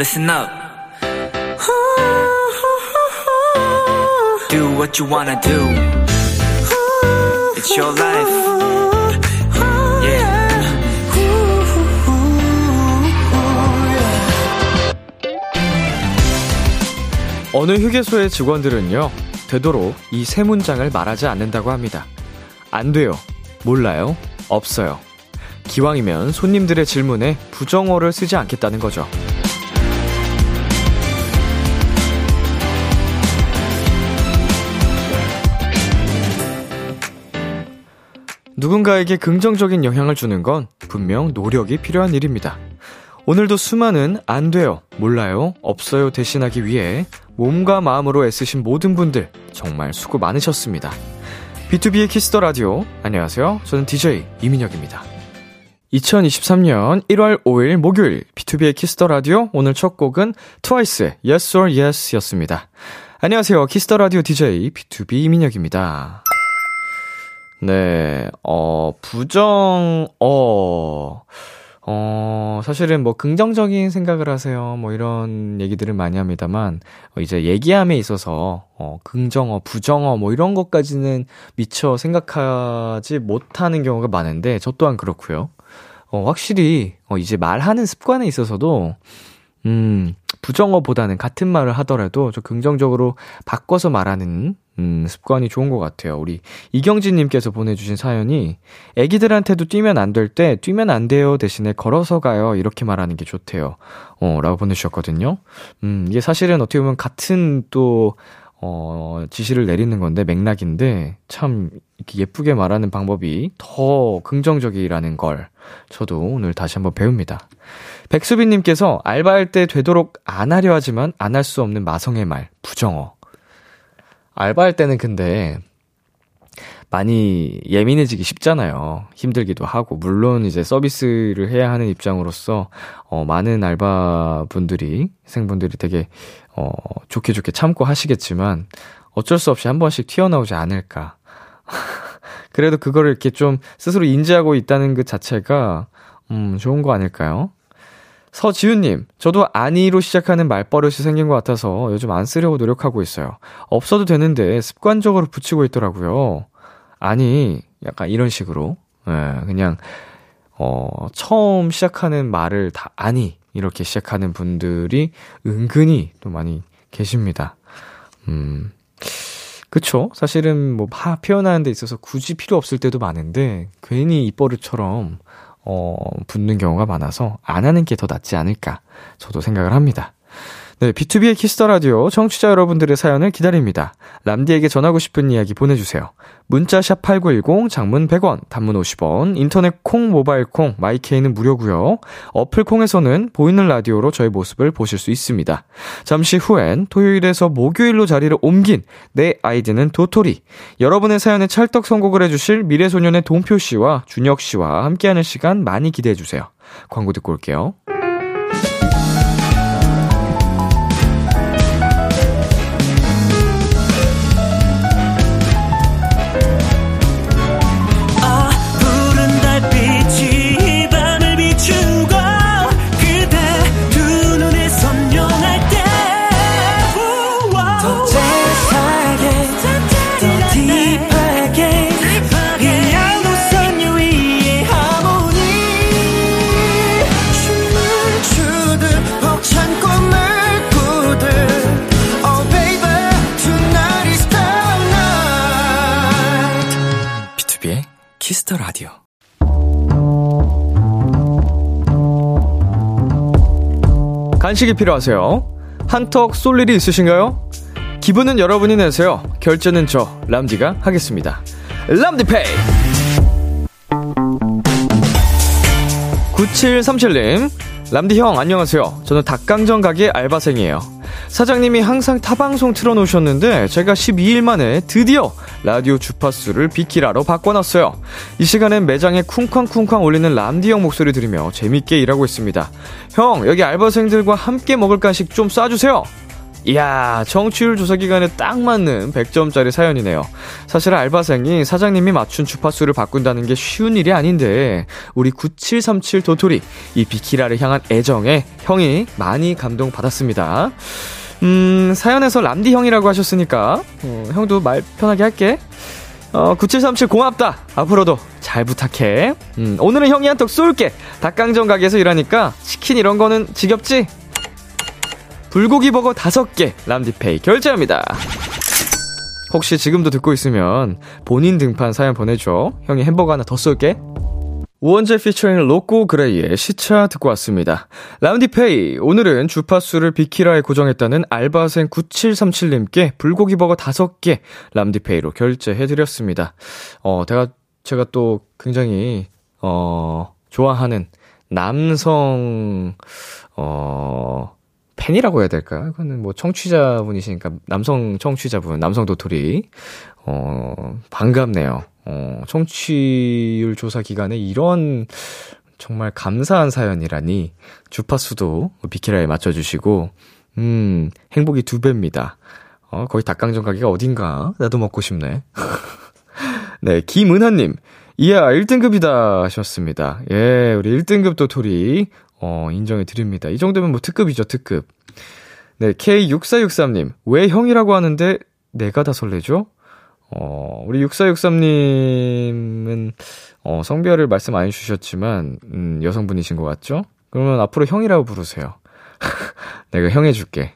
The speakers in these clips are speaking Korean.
listen up. Do what you wanna do. It's your life. Yeah. 어느 휴게소의 직원들은요, 되도록 이 세 문장을 말하지 않는다고 합니다. 안 돼요. 몰라요. 없어요. 기왕이면 손님들의 질문에 부정어를 쓰지 않겠다는 거죠. 누군가에게 긍정적인 영향을 주는 건 분명 노력이 필요한 일입니다. 오늘도 수많은 안 돼요, 몰라요, 없어요 대신하기 위해 몸과 마음으로 애쓰신 모든 분들 정말 수고 많으셨습니다. 비투비의 키스 더 라디오. 안녕하세요. 저는 DJ 이민혁입니다. 2023년 1월 5일 목요일 비투비의 키스 더 라디오 오늘 첫 곡은 트와이스의 Yes or Yes 였습니다. 안녕하세요. 키스 더 라디오 DJ 비투비 이민혁입니다. 네, 어, 부정, 어, 어, 사실은 뭐 긍정적인 생각을 하세요. 뭐 이런 얘기들을 많이 합니다만, 어, 이제 얘기함에 있어서, 어, 긍정어, 부정어, 뭐 이런 것까지는 미처 생각하지 못하는 경우가 많은데, 저 또한 그렇고요. 어, 확실히, 어, 이제 말하는 습관에 있어서도, 음, 부정어보다는 같은 말을 하더라도 좀 긍정적으로 바꿔서 말하는 음, 습관이 좋은 것 같아요. 우리 이경진님께서 보내주신 사연이 애기들한테도 뛰면 안 될 때 뛰면 안 돼요 대신에 걸어서 가요 이렇게 말하는 게 좋대요. 어, 라고 보내주셨거든요. 음, 이게 사실은 어떻게 보면 같은 또 어, 지시를 내리는 건데 맥락인데 참 이렇게 예쁘게 말하는 방법이 더 긍정적이라는 걸 저도 오늘 다시 한번 배웁니다. 백수빈님께서 알바할 때 되도록 안 하려 하지만 안 할 수 없는 마성의 말, 부정어. 알바할 때는 근데 많이 예민해지기 쉽잖아요. 힘들기도 하고. 물론 이제 서비스를 해야 하는 입장으로서, 어, 많은 알바분들이, 생분들이 되게, 어, 좋게 좋게 참고 하시겠지만, 어쩔 수 없이 한 번씩 튀어나오지 않을까. 그래도 그거를 이렇게 좀 스스로 인지하고 있다는 그 자체가, 음, 좋은 거 아닐까요? 서지훈님, 저도 아니로 시작하는 말버릇이 생긴 것 같아서 요즘 안 쓰려고 노력하고 있어요. 없어도 되는데 습관적으로 붙이고 있더라고요. 아니, 약간 이런 식으로. 예, 그냥, 어, 처음 시작하는 말을 다 아니, 이렇게 시작하는 분들이 은근히 또 많이 계십니다. 음, 그쵸. 사실은 뭐, 파 표현하는 데 있어서 굳이 필요 없을 때도 많은데, 괜히 입버릇처럼, 어, 붙는 경우가 많아서 안 하는 게 더 낫지 않을까 저도 생각을 합니다. 네, 비투비의 키스 더 라디오 청취자 여러분들의 사연을 기다립니다. 람디에게 전하고 싶은 이야기 보내주세요. 문자 샵 #8910 장문 100원, 단문 50원, 인터넷 콩, 모바일 콩, 마이케이는 무료고요. 어플 콩에서는 보이는 라디오로 저희 모습을 보실 수 있습니다. 잠시 후엔 토요일에서 목요일로 자리를 옮긴 내 아이디는 도토리. 여러분의 사연에 찰떡 선곡을 해주실 미래소년의 동표 씨와 준혁 씨와 함께하는 시간 많이 기대해 주세요. 광고 듣고 올게요. 키스 더 라디오. 간식이 필요하세요? 한턱 쏠 일이 있으신가요? 기분은 여러분이 내세요. 결제는 저 람디가 하겠습니다. 람디페이. 9737님, 람디 형 안녕하세요. 저는 닭강정 가게 알바생이에요. 사장님이 항상 타방송 틀어놓으셨는데 제가 12일 만에 드디어 라디오 주파수를 비키라로 바꿔놨어요. 이 시간엔 매장에 쿵쾅쿵쾅 울리는 람디 형 목소리 들으며 재밌게 일하고 있습니다. 형 여기 알바생들과 함께 먹을 간식 좀 쏴주세요. 이야, 청취율 조사 기간에 딱 맞는 100점짜리 사연이네요. 사실 알바생이 사장님이 맞춘 주파수를 바꾼다는 게 쉬운 일이 아닌데, 우리 9737 도토리, 이 비키라를 향한 애정에 형이 많이 감동받았습니다. 음, 사연에서 람디 형이라고 하셨으니까, 어, 형도 말 편하게 할게. 어, 9737 고맙다. 앞으로도 잘 부탁해. 음, 오늘은 형이 한턱 쏠게. 닭강정 가게에서 일하니까 치킨 이런 거는 지겹지? 불고기 버거 5개 람디페이 결제합니다. 혹시 지금도 듣고 있으면 본인 등판 사연 보내줘. 형이 햄버거 하나 더 쏠게. 우원재 피처링 로꼬 그레이의 시차 듣고 왔습니다. 라운디페이, 오늘은 주파수를 비키라에 고정했다는 알바생 9737님께 불고기 버거 5개 람디페이로 결제해드렸습니다. 어, 제가, 제가 또 굉장히, 어, 좋아하는 남성, 어, 팬이라고 해야 될까요? 이거는 뭐 청취자분이시니까 남성 청취자분, 남성 도토리. 어, 반갑네요. 어, 청취율 조사 기간에 이런 정말 감사한 사연이라니 주파수도 비키라에 맞춰주시고, 음, 행복이 두 배입니다. 어, 거기 닭강정 가게가 어딘가? 나도 먹고 싶네. 네, 김은하님. 이야, 1등급이다 하셨습니다. 예, 우리 1등급 도토리. 어, 인정해 드립니다. 이 정도면 뭐 특급이죠, 특급. 네, K6463님. 왜 형이라고 하는데 내가 다 설레죠? 어, 우리 6463님은, 어, 성별을 말씀 안 해주셨지만, 음, 여성분이신 것 같죠? 그러면 앞으로 형이라고 부르세요. 내가 형 해줄게.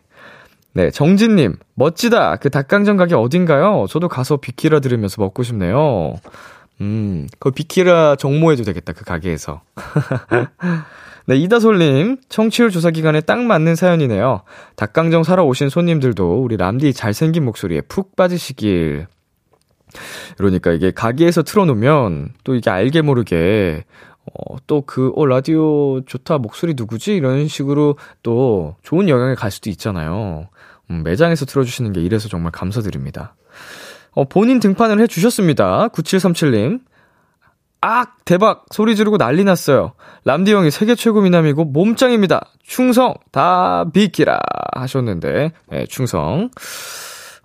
네, 정진님, 멋지다! 그 닭강정 가게 어딘가요? 저도 가서 비키라 들으면서 먹고 싶네요. 음, 그 비키라 정모해도 되겠다, 그 가게에서. 네, 이다솔님, 청취율 조사 기간에 딱 맞는 사연이네요. 닭강정 사러 오신 손님들도 우리 람디 잘생긴 목소리에 푹 빠지시길. 그러니까 이게 가게에서 틀어놓으면 또 이게 알게 모르게 어, 또 그, 어, 라디오 좋다, 목소리 누구지? 이런 식으로 또 좋은 영향을 갈 수도 있잖아요. 음, 매장에서 틀어주시는 게 이래서 정말 감사드립니다. 어, 본인 등판을 해주셨습니다. 9737님. 악! 대박! 소리 지르고 난리 났어요. 람디 형이 세계 최고 미남이고 몸짱입니다. 충성! 다 비키라! 하셨는데, 네, 충성.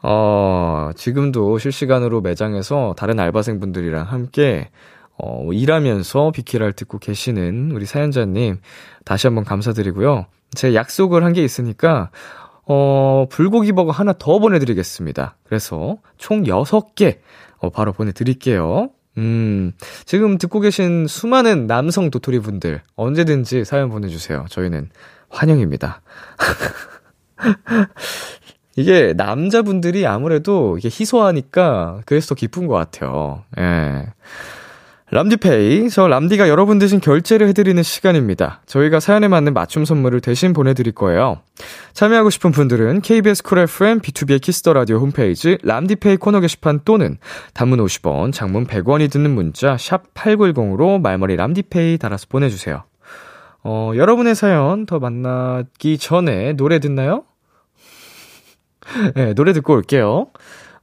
어, 지금도 실시간으로 매장에서 다른 알바생분들이랑 함께, 어, 일하면서 비키라를 듣고 계시는 우리 사연자님, 다시 한번 감사드리고요. 제 약속을 한 게 있으니까, 어, 불고기 버거 하나 더 보내드리겠습니다. 그래서 총 6개, 어, 바로 보내드릴게요. 음, 지금 듣고 계신 수많은 남성 도토리 분들, 언제든지 사연 보내주세요. 저희는 환영입니다. 이게 남자분들이 아무래도 이게 희소하니까 그래서 더 기쁜 것 같아요. 예. 람디페이, 저 람디가 여러분 대신 결제를 해드리는 시간입니다. 저희가 사연에 맞는 맞춤 선물을 대신 보내드릴 거예요. 참여하고 싶은 분들은 KBS 쿨 FM 비투비의 키스 더 라디오 홈페이지 람디페이 코너 게시판 또는 단문 50원, 장문 100원이 드는 문자 샵 8910으로 말머리 람디페이 달아서 보내주세요. 어, 여러분의 사연 더 만나기 전에 노래 듣나요? 네, 노래 듣고 올게요.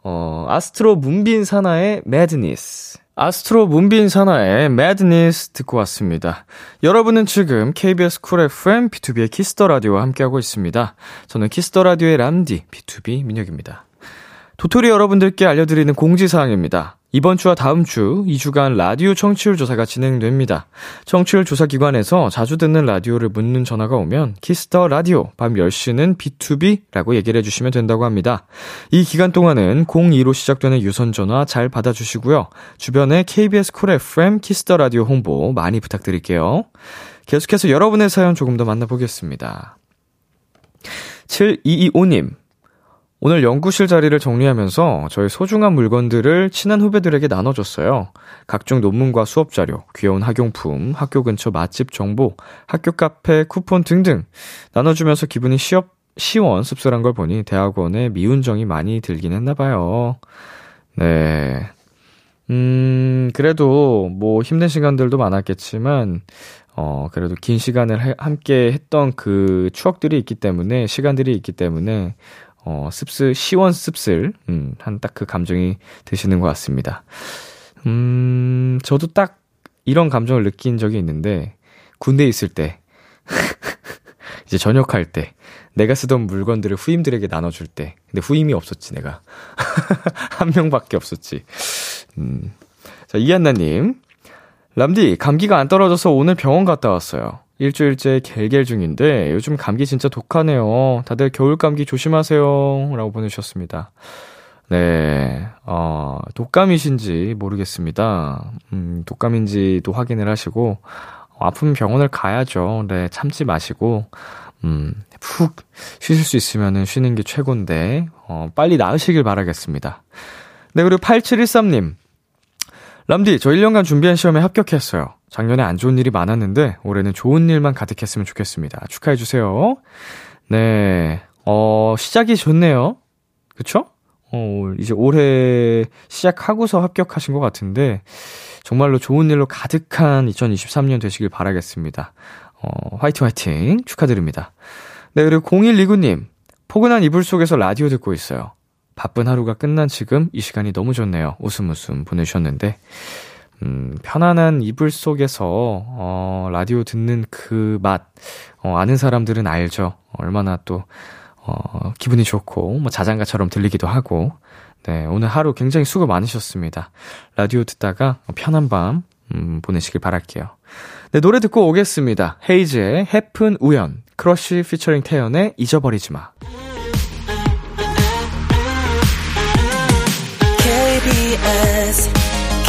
어, ASTRO 문빈 산하의 Madness. ASTRO 문빈 산하의 Madness 듣고 왔습니다. 여러분은 지금 KBS 쿨 FM B2B의 키스터 라디오와 함께하고 있습니다. 저는 키스터 라디오의 람디 B2B 민혁입니다. 도토리 여러분들께 알려드리는 공지사항입니다. 이번 주와 다음 주 2주간 라디오 청취율 조사가 진행됩니다. 청취율 조사 기관에서 자주 듣는 라디오를 묻는 전화가 오면 키스터 라디오 밤 10시는 B2B라고 얘기를 해주시면 된다고 합니다. 이 기간 동안은 02로 시작되는 유선 전화 잘 받아주시고요. 주변에 KBS Cool FM Kiss the Radio 홍보 많이 부탁드릴게요. 계속해서 여러분의 사연 조금 더 만나보겠습니다. 7225님. 오늘 연구실 자리를 정리하면서 저의 소중한 물건들을 친한 후배들에게 나눠줬어요. 각종 논문과 수업 자료, 귀여운 학용품, 학교 근처 맛집 정보, 학교 카페, 쿠폰 등등 나눠주면서 기분이 시업, 시원 씁쓸한 걸 보니 대학원에 미운 정이 많이 들긴 했나 봐요. 네. 음, 그래도 뭐 힘든 시간들도 많았겠지만, 어, 그래도 긴 시간을 해, 함께 했던 그 추억들이 있기 때문에, 시간들이 있기 때문에, 어, 씁쓸, 시원 씁쓸, 음, 한 딱 그 감정이 드시는 것 같습니다. 음, 저도 딱 이런 감정을 느낀 적이 있는데, 군대에 있을 때, 이제 전역할 때, 내가 쓰던 물건들을 후임들에게 나눠줄 때. 근데 후임이 없었지, 내가. 한 명밖에 없었지. 음. 자, 이한나님. 람디, 감기가 안 떨어져서 오늘 병원 갔다 왔어요. 일주일째 갤갤 중인데 요즘 감기 진짜 독하네요. 다들 겨울 감기 조심하세요. 라고 보내주셨습니다. 네, 어, 독감이신지 모르겠습니다. 음, 독감인지도 확인을 하시고, 어, 아프면 병원을 가야죠. 네, 참지 마시고, 음, 푹 쉬실 수 있으면 쉬는 게 최고인데, 어, 빨리 나으시길 바라겠습니다. 네, 그리고 8713님. 람디, 저 1년간 준비한 시험에 합격했어요. 작년에 안 좋은 일이 많았는데, 올해는 좋은 일만 가득했으면 좋겠습니다. 축하해 주세요. 네, 어, 시작이 좋네요. 그쵸? 어, 이제 올해 시작하고서 합격하신 것 같은데, 정말로 좋은 일로 가득한 2023년 되시길 바라겠습니다. 어, 화이팅 화이팅 축하드립니다. 네, 그리고 0129님, 포근한 이불 속에서 라디오 듣고 있어요. 바쁜 하루가 끝난 지금 이 시간이 너무 좋네요. 웃음 웃음 보내주셨는데, 음, 편안한 이불 속에서, 어, 라디오 듣는 그 맛, 어, 아는 사람들은 알죠. 얼마나 또, 어, 기분이 좋고, 뭐 자장가처럼 들리기도 하고, 네, 오늘 하루 굉장히 수고 많으셨습니다. 라디오 듣다가 편한 밤, 음, 보내시길 바랄게요. 네, 노래 듣고 오겠습니다. 헤이즈의 헤픈 우연, Crush 피처링 태연의 잊어버리지 마. KBS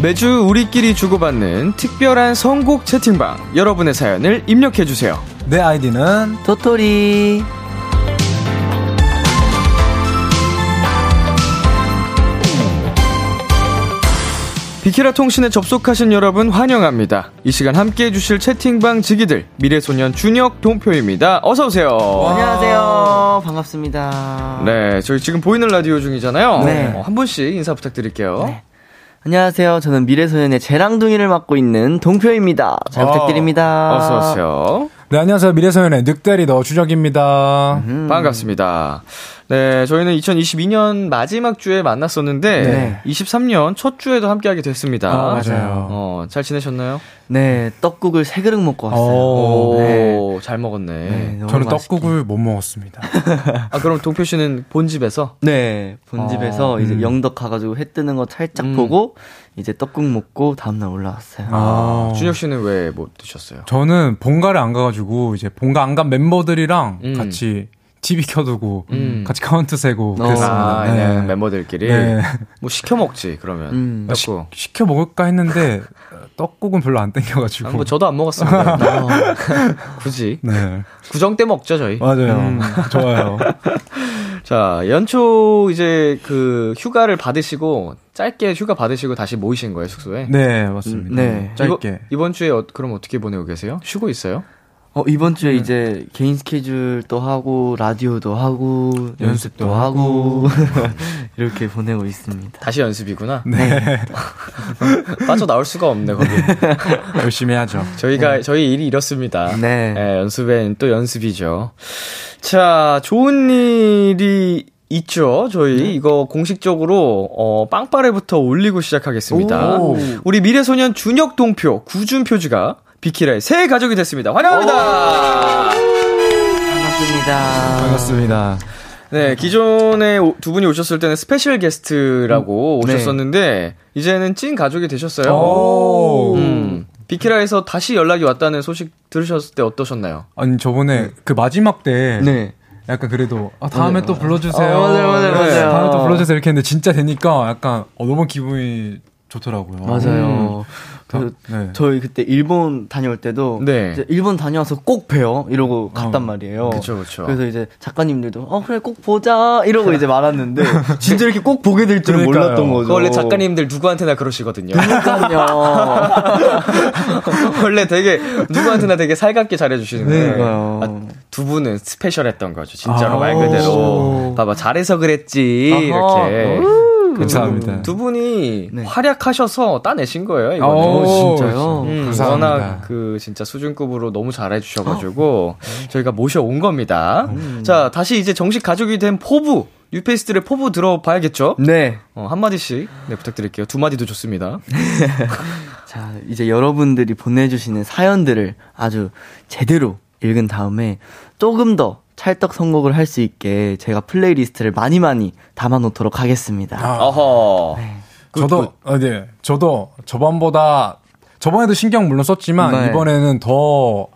매주 우리끼리 주고받는 특별한 선곡 채팅방. 여러분의 사연을 입력해 주세요. 내 아이디는 도토리 비키라 통신에 접속하신 여러분 환영합니다. 이 시간 함께 해주실 채팅방 지기들, 미래소년 준혁 동표입니다. 어서 오세요. 안녕하세요 반갑습니다 네, 저희 지금 보이는 라디오 중이잖아요. 네. 어, 한 분씩 인사 부탁드릴게요. 네. 안녕하세요. 저는 미래소년의 재랑둥이를 맡고 있는 동표입니다. 잘 어, 부탁드립니다. 어서오세요. 네 안녕하세요 미래소년의 늑대리 너 주적입니다. 음. 반갑습니다. 네, 저희는 2022년 마지막 주에 만났었는데, 네. 23년 첫 주에도 함께하게 됐습니다. 아, 맞아요. 어, 잘 지내셨나요? 네 떡국을 세 그릇 먹고 왔어요 오. 오, 잘 먹었네. 네, 저는 맛있게. 떡국을 못 먹었습니다. 아, 그럼 동표 씨는 본집에서? 네 본집에서 어, 이제 음. 영덕 가가지고 해 뜨는 거 살짝 음. 보고 이제 떡국 먹고 다음날 올라왔어요 아. 준혁 씨는 왜 못 드셨어요? 저는 본가를 안 가가지고 이제 본가 안 간 멤버들이랑 음. 같이 TV 켜두고 음. 같이 카운트 세고 어. 그랬습니다. 아, 네. 그냥 멤버들끼리? 네. 뭐 시켜 먹지, 그러면. 음. 아, 시. 시켜 먹을까 했는데 떡국은 별로 안 땡겨가지고. 아, 뭐 저도 안 먹었습니다. 어, 굳이. 네 구정 때 먹죠, 저희. 맞아요. 음. 좋아요. 자, 연초 이제 그 휴가를 받으시고, 짧게 휴가 받으시고 다시 모이신 거예요, 숙소에? 네 맞습니다. 음, 네. 짧게. 이번, 이번 주에 어, 그럼 어떻게 보내고 계세요? 쉬고 있어요? 어, 이번 주에 이제 개인 스케줄도 하고, 라디오도 하고, 연습도 연습도 하고, 이렇게 보내고 있습니다. 다시 연습이구나. 네 빠져 나올 수가 없네, 거기. 열심히 하죠. 저희가, 저희 일이 이렇습니다. 네. 예, 연습엔 또 연습이죠. 자, 좋은 일이 있죠, 저희. 이거 공식적으로, 어, 빵빠레부터 올리고 시작하겠습니다. 오. 우리 미래소년 준혁 동표, 구 준표즈가 비키라의 새 가족이 됐습니다. 환영합니다! 반갑습니다. 반갑습니다. 네, 기존에 오- 두 분이 오셨을 때는 special guest라고 네. 오셨었는데, 이제는 찐 가족이 되셨어요. 오. 음, 비키라에서 다시 연락이 왔다는 소식 들으셨을 때 어떠셨나요? 아니 저번에 그 마지막 때 네. 약간 그래도 아, 다음에 또 불러주세요. 어, 맞아요, 맞아요, 네. 맞아요. 다음에 또 불러주세요 이렇게 했는데 진짜 되니까 약간 어, 너무 기분이 좋더라고요. 맞아요. 그 네. 저희 그때 일본 다녀올 때도 네. 이제 일본 다녀와서 꼭 봬요 이러고 갔단 말이에요. 그쵸, 그쵸. 래서 이제 작가님들도 어 그래 꼭 보자 이러고 이제 말았는데 진짜 이렇게 꼭 보게 될 줄은 그러니까요. 몰랐던 거죠. 그 원래 작가님들 누구한테나 그러시거든요. 그러니까요. 원래 되게 누구한테나 되게 살갑게 잘해주시는데 그러니까요. 아, 두 분은 스페셜했던 거죠. 진짜로 아, 말 그대로 봐봐 잘해서 그랬지 아하. 이렇게 감사합니다. 두 분이 네. 활약하셔서 따내신 거예요. 이거 오, 진짜요? 음, 감사합니다. 워낙 그 진짜 수준급으로 너무 잘해주셔가지고 저희가 모셔온 겁니다. 자 다시 이제 정식 가족이 된 포부 뉴페이스들의 포부 들어봐야겠죠? 네. 어, 한 마디씩 네 부탁드릴게요. 두 마디도 좋습니다. 자, 이제 여러분들이 보내주시는 사연들을 아주 제대로 읽은 다음에 조금 더 찰떡 선곡을 할 수 있게 제가 playlist를 많이 많이 담아놓도록 하겠습니다. 아, 어허. 저도 어, 네. 저도 저번보다 저번에도 신경 물론 썼지만 네. 이번에는 더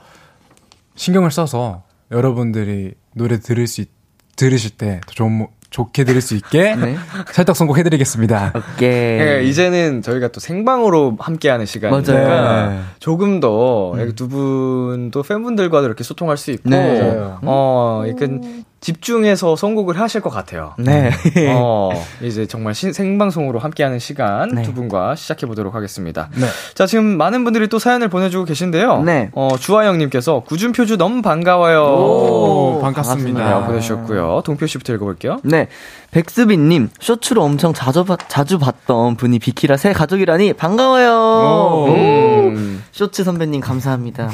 신경을 써서 여러분들이 노래 들을 수 있- 들으실 때좀 좋 게 들을 수 있게 네. 찰떡 선곡해드리겠습니다. 오케이. 예, 이제는 저희가 또 생방으로 함께하는 시간이니까. 네. 조금 더두 분도 팬분들과도 이렇게 소통할 수 있고 네. 맞아요. 어 이렇게 집중해서 선곡을 하실 것 같아요. 네. 어 이제 정말 시- 생방송으로 함께하는 시간 네. 두 분과 시작해 보도록 하겠습니다. 네. 자 지금 많은 분들이 또 사연을 보내주고 계신데요. 네. 어 주하영님께서 구준표주 너무 반가워요. 오, 반갑습니다. 반갑습니다. 네, 보내주셨고요. 동표 씨부터 읽어볼게요. 네. 백수빈님, 쇼츠로 엄청 자주, 봤- 자주 봤던 분이 비키라 새 가족이라니 반가워요. 오. 음. 쇼츠 선배님 감사합니다.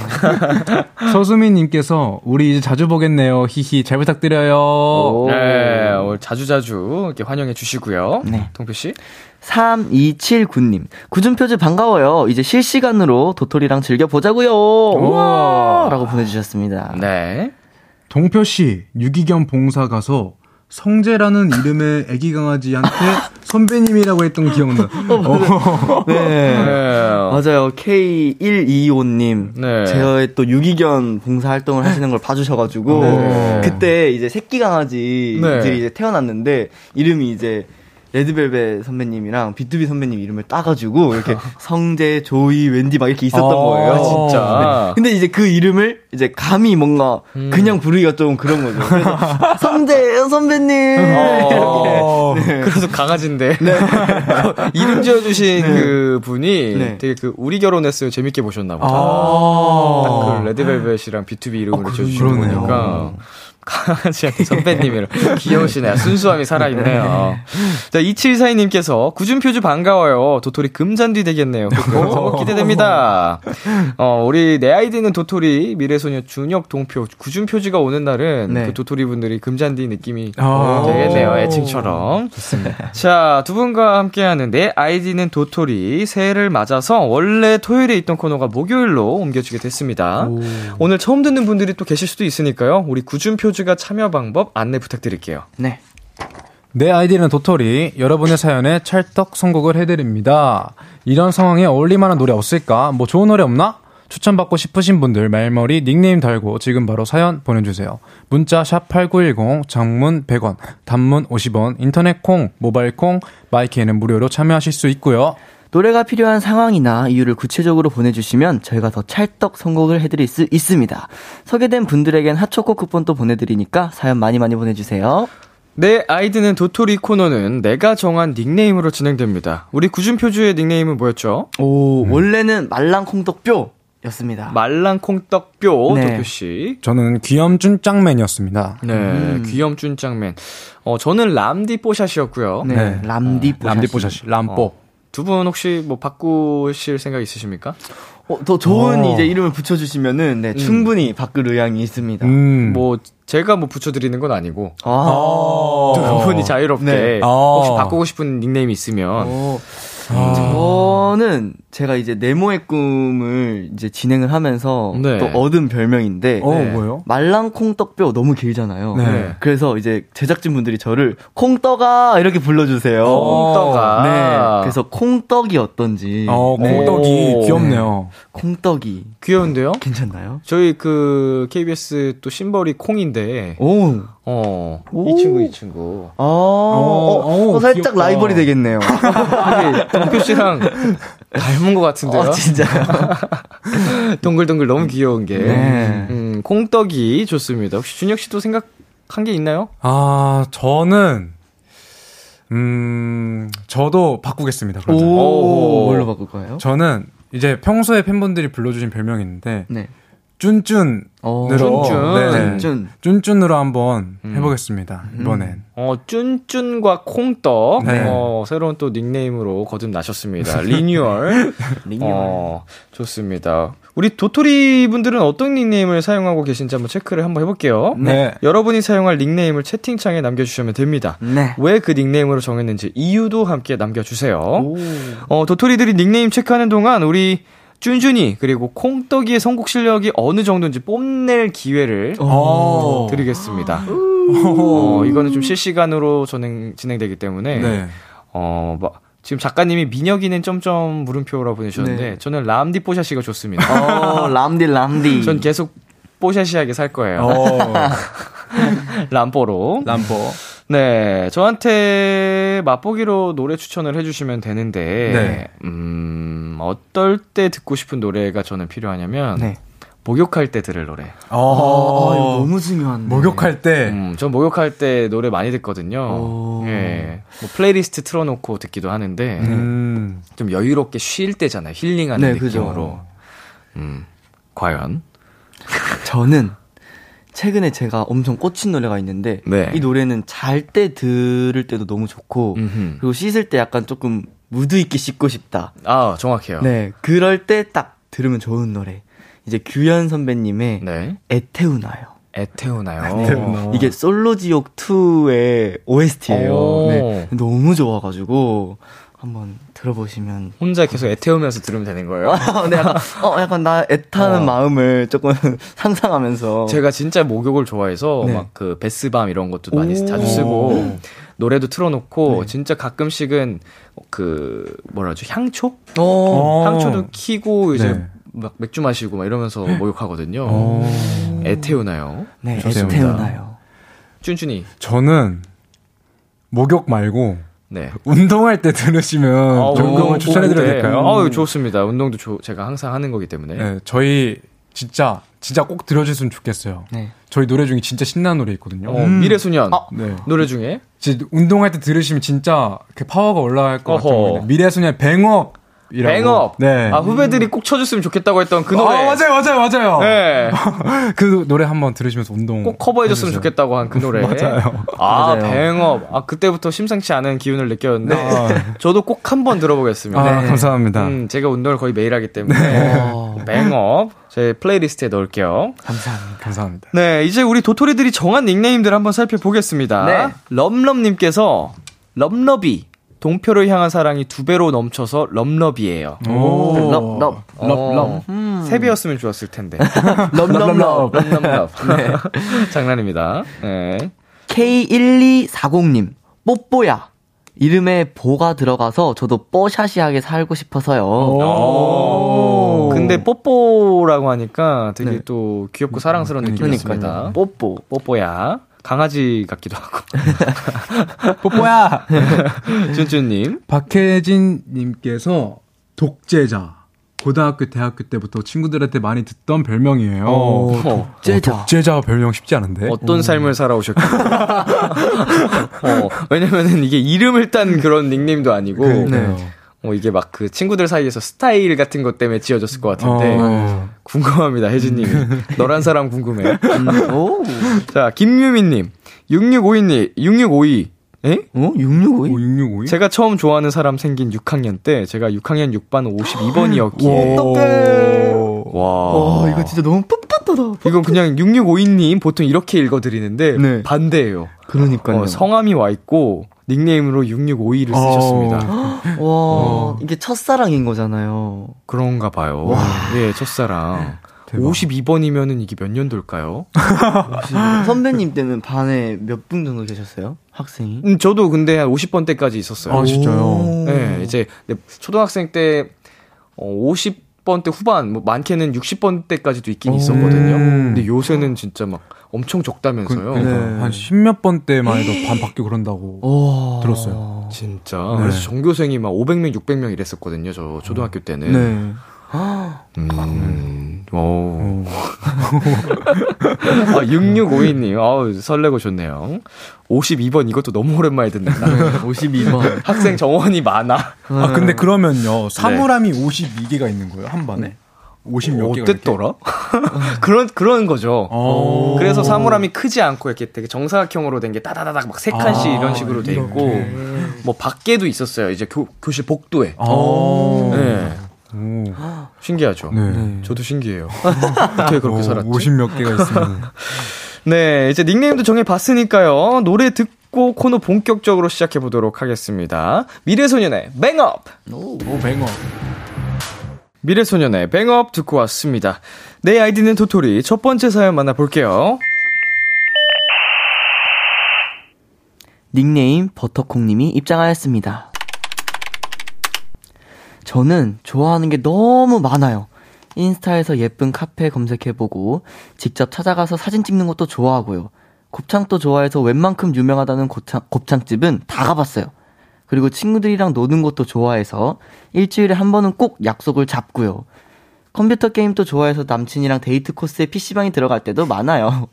서수민님께서 우리 이제 자주 보겠네요. 히히 잘 부탁드려요. 오. 네, 오늘 자주자주 이렇게 환영해 주시고요. 네. 동표 씨. 3279님, 구준표즈 반가워요. 이제 실시간으로 도토리랑 즐겨보자고요. 우와! 라고 보내주셨습니다. 네. 동표 씨 유기견 봉사 가서 성재라는 이름의 애기 강아지한테 선배님이라고 했던 기억나. 어. 네. 네. 맞아요. K125님. 네. 제의 또 유기견 봉사 활동을 하시는 걸 봐주셔가지고. 네. 그때 이제 새끼 강아지들이 네. 이제 태어났는데, 이름이 이제, 레드벨벳 선배님이랑 비투비 선배님 이름을 따가지고, 이렇게 성재, 조이, wendy 막 이렇게 있었던 아, 거예요. 진짜. 네. 근데 이제 그 이름을 이제 감히 뭔가 음. 그냥 부르기가 좀 그런 거죠. 그래서 성재 선배님! 어, 네. 그래도 강아지인데. 이름 지어주신 그 분이 네. 되게 그 우리 결혼했어요 재밌게 보셨나 보다. 아. 딱그 레드벨벳이랑 B2B 이름으로 어, 지어주신. 거니까. 강아지한테 선배님이라 귀여우시네요. 순수함이 살아있네요. 자, 2742님께서 구준표주 반가워요. 도토리 금잔디 되겠네요. 기대됩니다. 어, 우리 내 아이디는 도토리 미래소녀 준혁 동표 구준표주가 오는 날은 네. 그 도토리 분들이 금잔디 느낌이 아. 되겠네요. 애칭처럼. 좋습니다. 자, 두 분과 함께하는 내 아이디는 도토리 새해를 맞아서 원래 토요일에 있던 코너가 목요일로 옮겨지게 됐습니다. 오늘 처음 듣는 분들이 또 계실 수도 있으니까요. 우리 구준표주 가 참여 방법 안내 부탁드릴게요. 네. 내 아이디는 도토리. 여러분의 사연에 찰떡 선곡을 해드립니다. 이런 상황에 어울릴만한 노래 없을까? 뭐 좋은 노래 없나? 추천받고 싶으신 분들 말머리 닉네임 달고 지금 바로 사연 보내주세요. 문자 샵 8910, 장문 100원, 단문 50원, 인터넷 콩, 모바일 콩, 마이크에는 무료로 참여하실 수 있고요. 노래가 필요한 상황이나 이유를 구체적으로 보내주시면 저희가 더 찰떡 선곡을 해드릴 수 있습니다. 소개된 분들에겐 핫초코 쿠폰도 보내드리니까 사연 많이 많이 보내주세요. 내 아이디는 도토리 코너는 내가 정한 닉네임으로 진행됩니다. 우리 구준표주의 닉네임은 뭐였죠? 오, 원래는 말랑콩떡뼈 였습니다. 말랑콩떡뼈 네. 도표씨. 저는 귀염준짱맨이었습니다. 네, 귀염준짱맨. 어, 저는 람디 뽀샷이었고요. 네, 네. 람디 뽀 람디 뽀샤시, 람뽀. 어, 두 분 혹시 뭐 바꾸실 생각 있으십니까? 어, 더 좋은 어. 이제 이름을 붙여주시면은 네, 충분히 바꿀 의향이 있습니다. 음. 뭐 제가 뭐 붙여드리는 건 아니고 아, 두 분이 자유롭게 네. 혹시 어. 바꾸고 싶은 닉네임이 있으면 어, 저는 제가 이제 네모의 꿈을 이제 진행을 하면서 네. 또 얻은 별명인데 어, 네. 뭐요? 말랑 콩떡뼈 너무 길잖아요. 네. 그래서 이제 제작진 분들이 저를 콩떡아 이렇게 불러주세요. 콩떡아. 네. 그래서 콩떡이 어떤지. 어, 네. 콩떡이 오. 귀엽네요. 콩떡이 귀여운데요? 괜찮나요? 저희 그 KBS 또 심벌이 콩인데 오. 어, 오. 이 친구 이 친구. 아, 어, 어, 어, 살짝 귀엽다. 라이벌이 되겠네요. 동표 씨랑 닮은 것 같은데요? 어, 진짜요? 동글동글 너무 귀여운 게. 네. 음, 콩떡이 좋습니다. 혹시 준혁 씨도 생각한 게 있나요? 아, 저는, 음, 저도 바꾸겠습니다. 그러면. 오. 뭘로 바꿀까요? 저는 이제 평소에 팬분들이 불러주신 별명이 있는데, 네. 쭌쭌으로. 어, 쭌쭌. 네. 쭌. 쭌쭌 으로 한번 음. 해보겠습니다. 이번엔. 어, 쭌쭌과 콩떡. 네. 어, 새로운 또 닉네임으로 거듭 나셨습니다. Renewal. Renewal. 어, 좋습니다. 우리 도토리 분들은 어떤 닉네임을 사용하고 계신지 한번 체크를 한번 해볼게요. 네. 여러분이 사용할 닉네임을 채팅창에 남겨주시면 됩니다. 네. 왜 그 닉네임으로 정했는지 이유도 함께 남겨주세요. 어, 도토리들이 닉네임 체크하는 동안 우리 쭌쭌이 그리고 콩떡이의 선곡 실력이 어느 정도인지 뽐낼 기회를 오. 드리겠습니다. 어, 이거는 좀 실시간으로 진행, 진행되기 때문에 네. 어, 막 지금 작가님이 민혁이는 점점 물음표라고 보내주셨는데 네. 저는 람디 뽀샤시가 좋습니다. 어, 람디, 람디. 전 계속 뽀샤시하게 살 거예요. 어, 람뽀로. 람보. 네, 저한테 맛보기로 노래 추천을 해주시면 되는데, 네. 음, 어떨 때 듣고 싶은 노래가 저는 필요하냐면, 네. 목욕할 때 들을 노래. 아, 이거 어, 너무 중요한데. 목욕할 때. 음, 전 목욕할 때 노래 많이 듣거든요. 오. 예. 뭐 플레이리스트 틀어놓고 듣기도 하는데, 음. 좀 여유롭게 쉴 때잖아요. 힐링하는 네, 느낌으로. 그죠. 음, 과연? 저는 최근에 제가 엄청 꽂힌 노래가 있는데 네. 이 노래는 잘 때 들을 때도 너무 좋고 음흠. 그리고 씻을 때 약간 조금 무드 있게 씻고 싶다. 아, 정확해요. 네, 그럴 때 딱 들으면 좋은 노래. 이제 규현 선배님의 네. 애태우나요. 애태우나요? 애태우나. 이게 솔로지옥 2의 OST예요. 오. 네, 너무 좋아가지고 한번 들어보시면. 혼자 계속 애태우면서 들으면 되는 거예요? 네, 약간, 어, 약간 나 애타는 어. 마음을 조금 상상하면서. 제가 진짜 목욕을 좋아해서 네. 막그 베스밤 이런 것도 많이 오. 자주 쓰고 노래도 틀어놓고 네. 진짜 가끔씩은 그 뭐라 하죠 향초 어. 어. 향초도 키고 이제 네. 막 맥주 마시고 막 이러면서 목욕하거든요. 어. 애태우나요? 네. 애태우나요. 쭌쭌이 저는 목욕 말고 네. 운동할 때 들으시면 아, 좋은 운동 걸 추천해드려도 때. 될까요? 아유 좋습니다. 운동도 조- 제가 항상 하는 거기 때문에. 네, 저희 진짜 진짜 꼭 들어주셨으면 좋겠어요. 네. 저희 노래 중에 진짜 신나는 노래 있거든요. 어, 미래소년 아. 네. 노래 중에 진짜 운동할 때 들으시면 진짜 그 파워가 올라갈 것. 노래. 미래소년 뱅업이라고. Bang Up. 네. 아 후배들이 꼭 쳐줬으면 좋겠다고 했던 그 노래. 아, 맞아요, 맞아요, 맞아요. 네. 그 노래 한번 들으시면서 운동. 꼭 커버해줬으면 해주세요. 좋겠다고 한 그 노래. 맞아요. 아, 맞아요. Bang Up. 아, 그때부터 심상치 않은 기운을 느꼈는데, 아. 저도 꼭 한번 들어보겠습니다. 아, 네. 감사합니다. 음, 제가 운동을 거의 매일 하기 때문에, 어, Bang Up. 제 playlist에 넣을게요. 감사합니다. 감사합니다. 네, 이제 우리 도토리들이 정한 닉네임들 한번 살펴보겠습니다. 네. 럼럼님께서, 럼러비. 동표를 향한 사랑이 두 배로 넘쳐서 럼러비예요 오. 럽, 럽. 어, 세 배였으면 좋았을 텐데. 럽, 럽, 럽. 럼럼럽. 네. 장난입니다. 네. K1240님, 뽀뽀야. 이름에 보가 들어가서 저도 뽀샤시하게 살고 싶어서요. 오. 근데 뽀뽀라고 하니까 되게 네. 또 귀엽고 사랑스러운 느낌이었습니다. 그러니까요. 뽀뽀, 뽀뽀야. 강아지 같기도 하고. 뽀뽀야! 쭌쭌님. 박혜진님께서 독재자. 고등학교, 대학교 때부터 친구들한테 많이 듣던 별명이에요. 어, 째자. 독재자 별명 쉽지 않은데? 어떤 삶을 살아오셨길래. 어, 왜냐면은 이게 이름을 딴 그런 닉네임도 아니고. 그러니까요. 어, 이게 막 그 친구들 사이에서 스타일 같은 것 때문에 지어졌을 것 같은데. 어. 궁금합니다, 혜진님이. 너란 사람 궁금해. 음, 오. 자, 김유민님. 6652님, 6652. 에? 어? 665이? 5652? 제가 처음 좋아하는 사람 생긴 6학년 때 제가 6학년 6반 52번이었기에 어떡해. 와. 와, 이거 진짜 너무 풋풋하다. 이건 그냥 6652님 보통 이렇게 읽어드리는데 네. 반대예요. 그러니까요. 어, 성함이 와 있고 닉네임으로 6652를 어. 쓰셨습니다. 와, 이게 첫사랑인 거잖아요. 그런가 봐요. 예, 첫사랑. 대박. 52번이면은 이게 몇 년도일까요? 선배님 때는 반에 몇 분 정도 계셨어요? 학생이? 음, 저도 근데 한 50번 때까지 있었어요. 아, 진짜요? 오. 네, 이제 네, 초등학생 때 어, 50 번때 후반, 뭐 많게는 60번 때까지도 있긴 있었거든요. 근데 요새는 진짜 막 엄청 적다면서요. 그, 네. 한 십몇 번 때만 해도 반 바뀌고 그런다고. 들었어요. 진짜. 네. 그래서 전교생이 막 500명, 600명 이랬었거든요. 저 초등학교 때는. 네. 음, 오. 아, 6652님, 아우, 설레고 좋네요. 52번, 이것도 너무 오랜만에 듣는다. 52번. 학생 정원이 많아. 아, 근데 그러면요. 사물함이 52개가 있는 거예요, 한 반에? 50몇 개가. 어땠더라? 그런, 그런 거죠. 어. 그래서 사물함이 크지 않고 이렇게 되게 정사각형으로 된 게 따다다닥 막 세 칸씩 아, 이런 식으로 돼 있고, 뭐 밖에도 있었어요. 이제 교, 교실 복도에. 어. 네. 오. 신기하죠. 네. 저도 신기해요. 어떻게 그렇게 살았지? 50몇 개가 있으면. 네, 이제 닉네임도 정해봤으니까요. 노래 듣고 코너 본격적으로 시작해보도록 하겠습니다. 미래소년의 뱅업! 오, 뱅어. 미래소년의 뱅업 듣고 왔습니다. 내 아이디는 도토리. 첫 번째 사연 만나볼게요. 닉네임 버터콩님이 입장하였습니다. 저는 좋아하는 게 너무 많아요. 인스타에서 예쁜 카페 검색해보고 직접 찾아가서 사진 찍는 것도 좋아하고요. 곱창도 좋아해서 웬만큼 유명하다는 곱창, 곱창집은 다 가봤어요. 그리고 친구들이랑 노는 것도 좋아해서 일주일에 한 번은 꼭 약속을 잡고요. 컴퓨터 게임도 좋아해서 남친이랑 데이트 코스에 PC방에 들어갈 때도 많아요.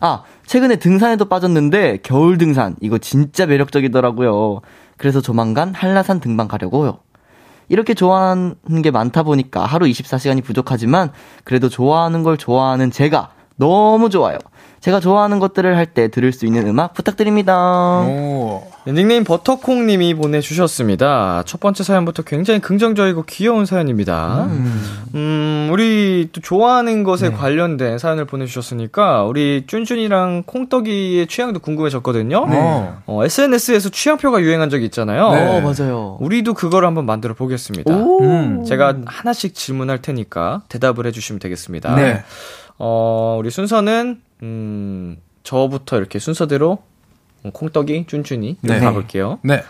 아, 최근에 등산에도 빠졌는데 겨울 등산 이거 진짜 매력적이더라고요. 그래서 조만간 한라산 등반 가려고요. 이렇게 좋아하는 게 많다 보니까 하루 24시간이 부족하지만 그래도 좋아하는 걸 좋아하는 제가 너무 좋아요. 제가 좋아하는 것들을 할 때 들을 수 있는 음악 부탁드립니다. 오. 네, 닉네임 버터콩님이 보내주셨습니다. 첫 번째 사연부터 굉장히 긍정적이고 귀여운 사연입니다. 음, 우리 또 좋아하는 것에 관련된 사연을 보내주셨으니까, 우리 쭌쭌이랑 콩떡이의 취향도 궁금해졌거든요. 네. 어, SNS에서 취향표가 유행한 적이 있잖아요. 네. 어, 맞아요. 우리도 그걸 한번 만들어 보겠습니다. 오. 음. 제가 하나씩 질문할 테니까 대답을 해주시면 되겠습니다. 네. 어, 우리 순서는, 음, 저부터 이렇게 순서대로, 음, 콩떡이, 쭌쭌이, 네. 가볼게요. 네.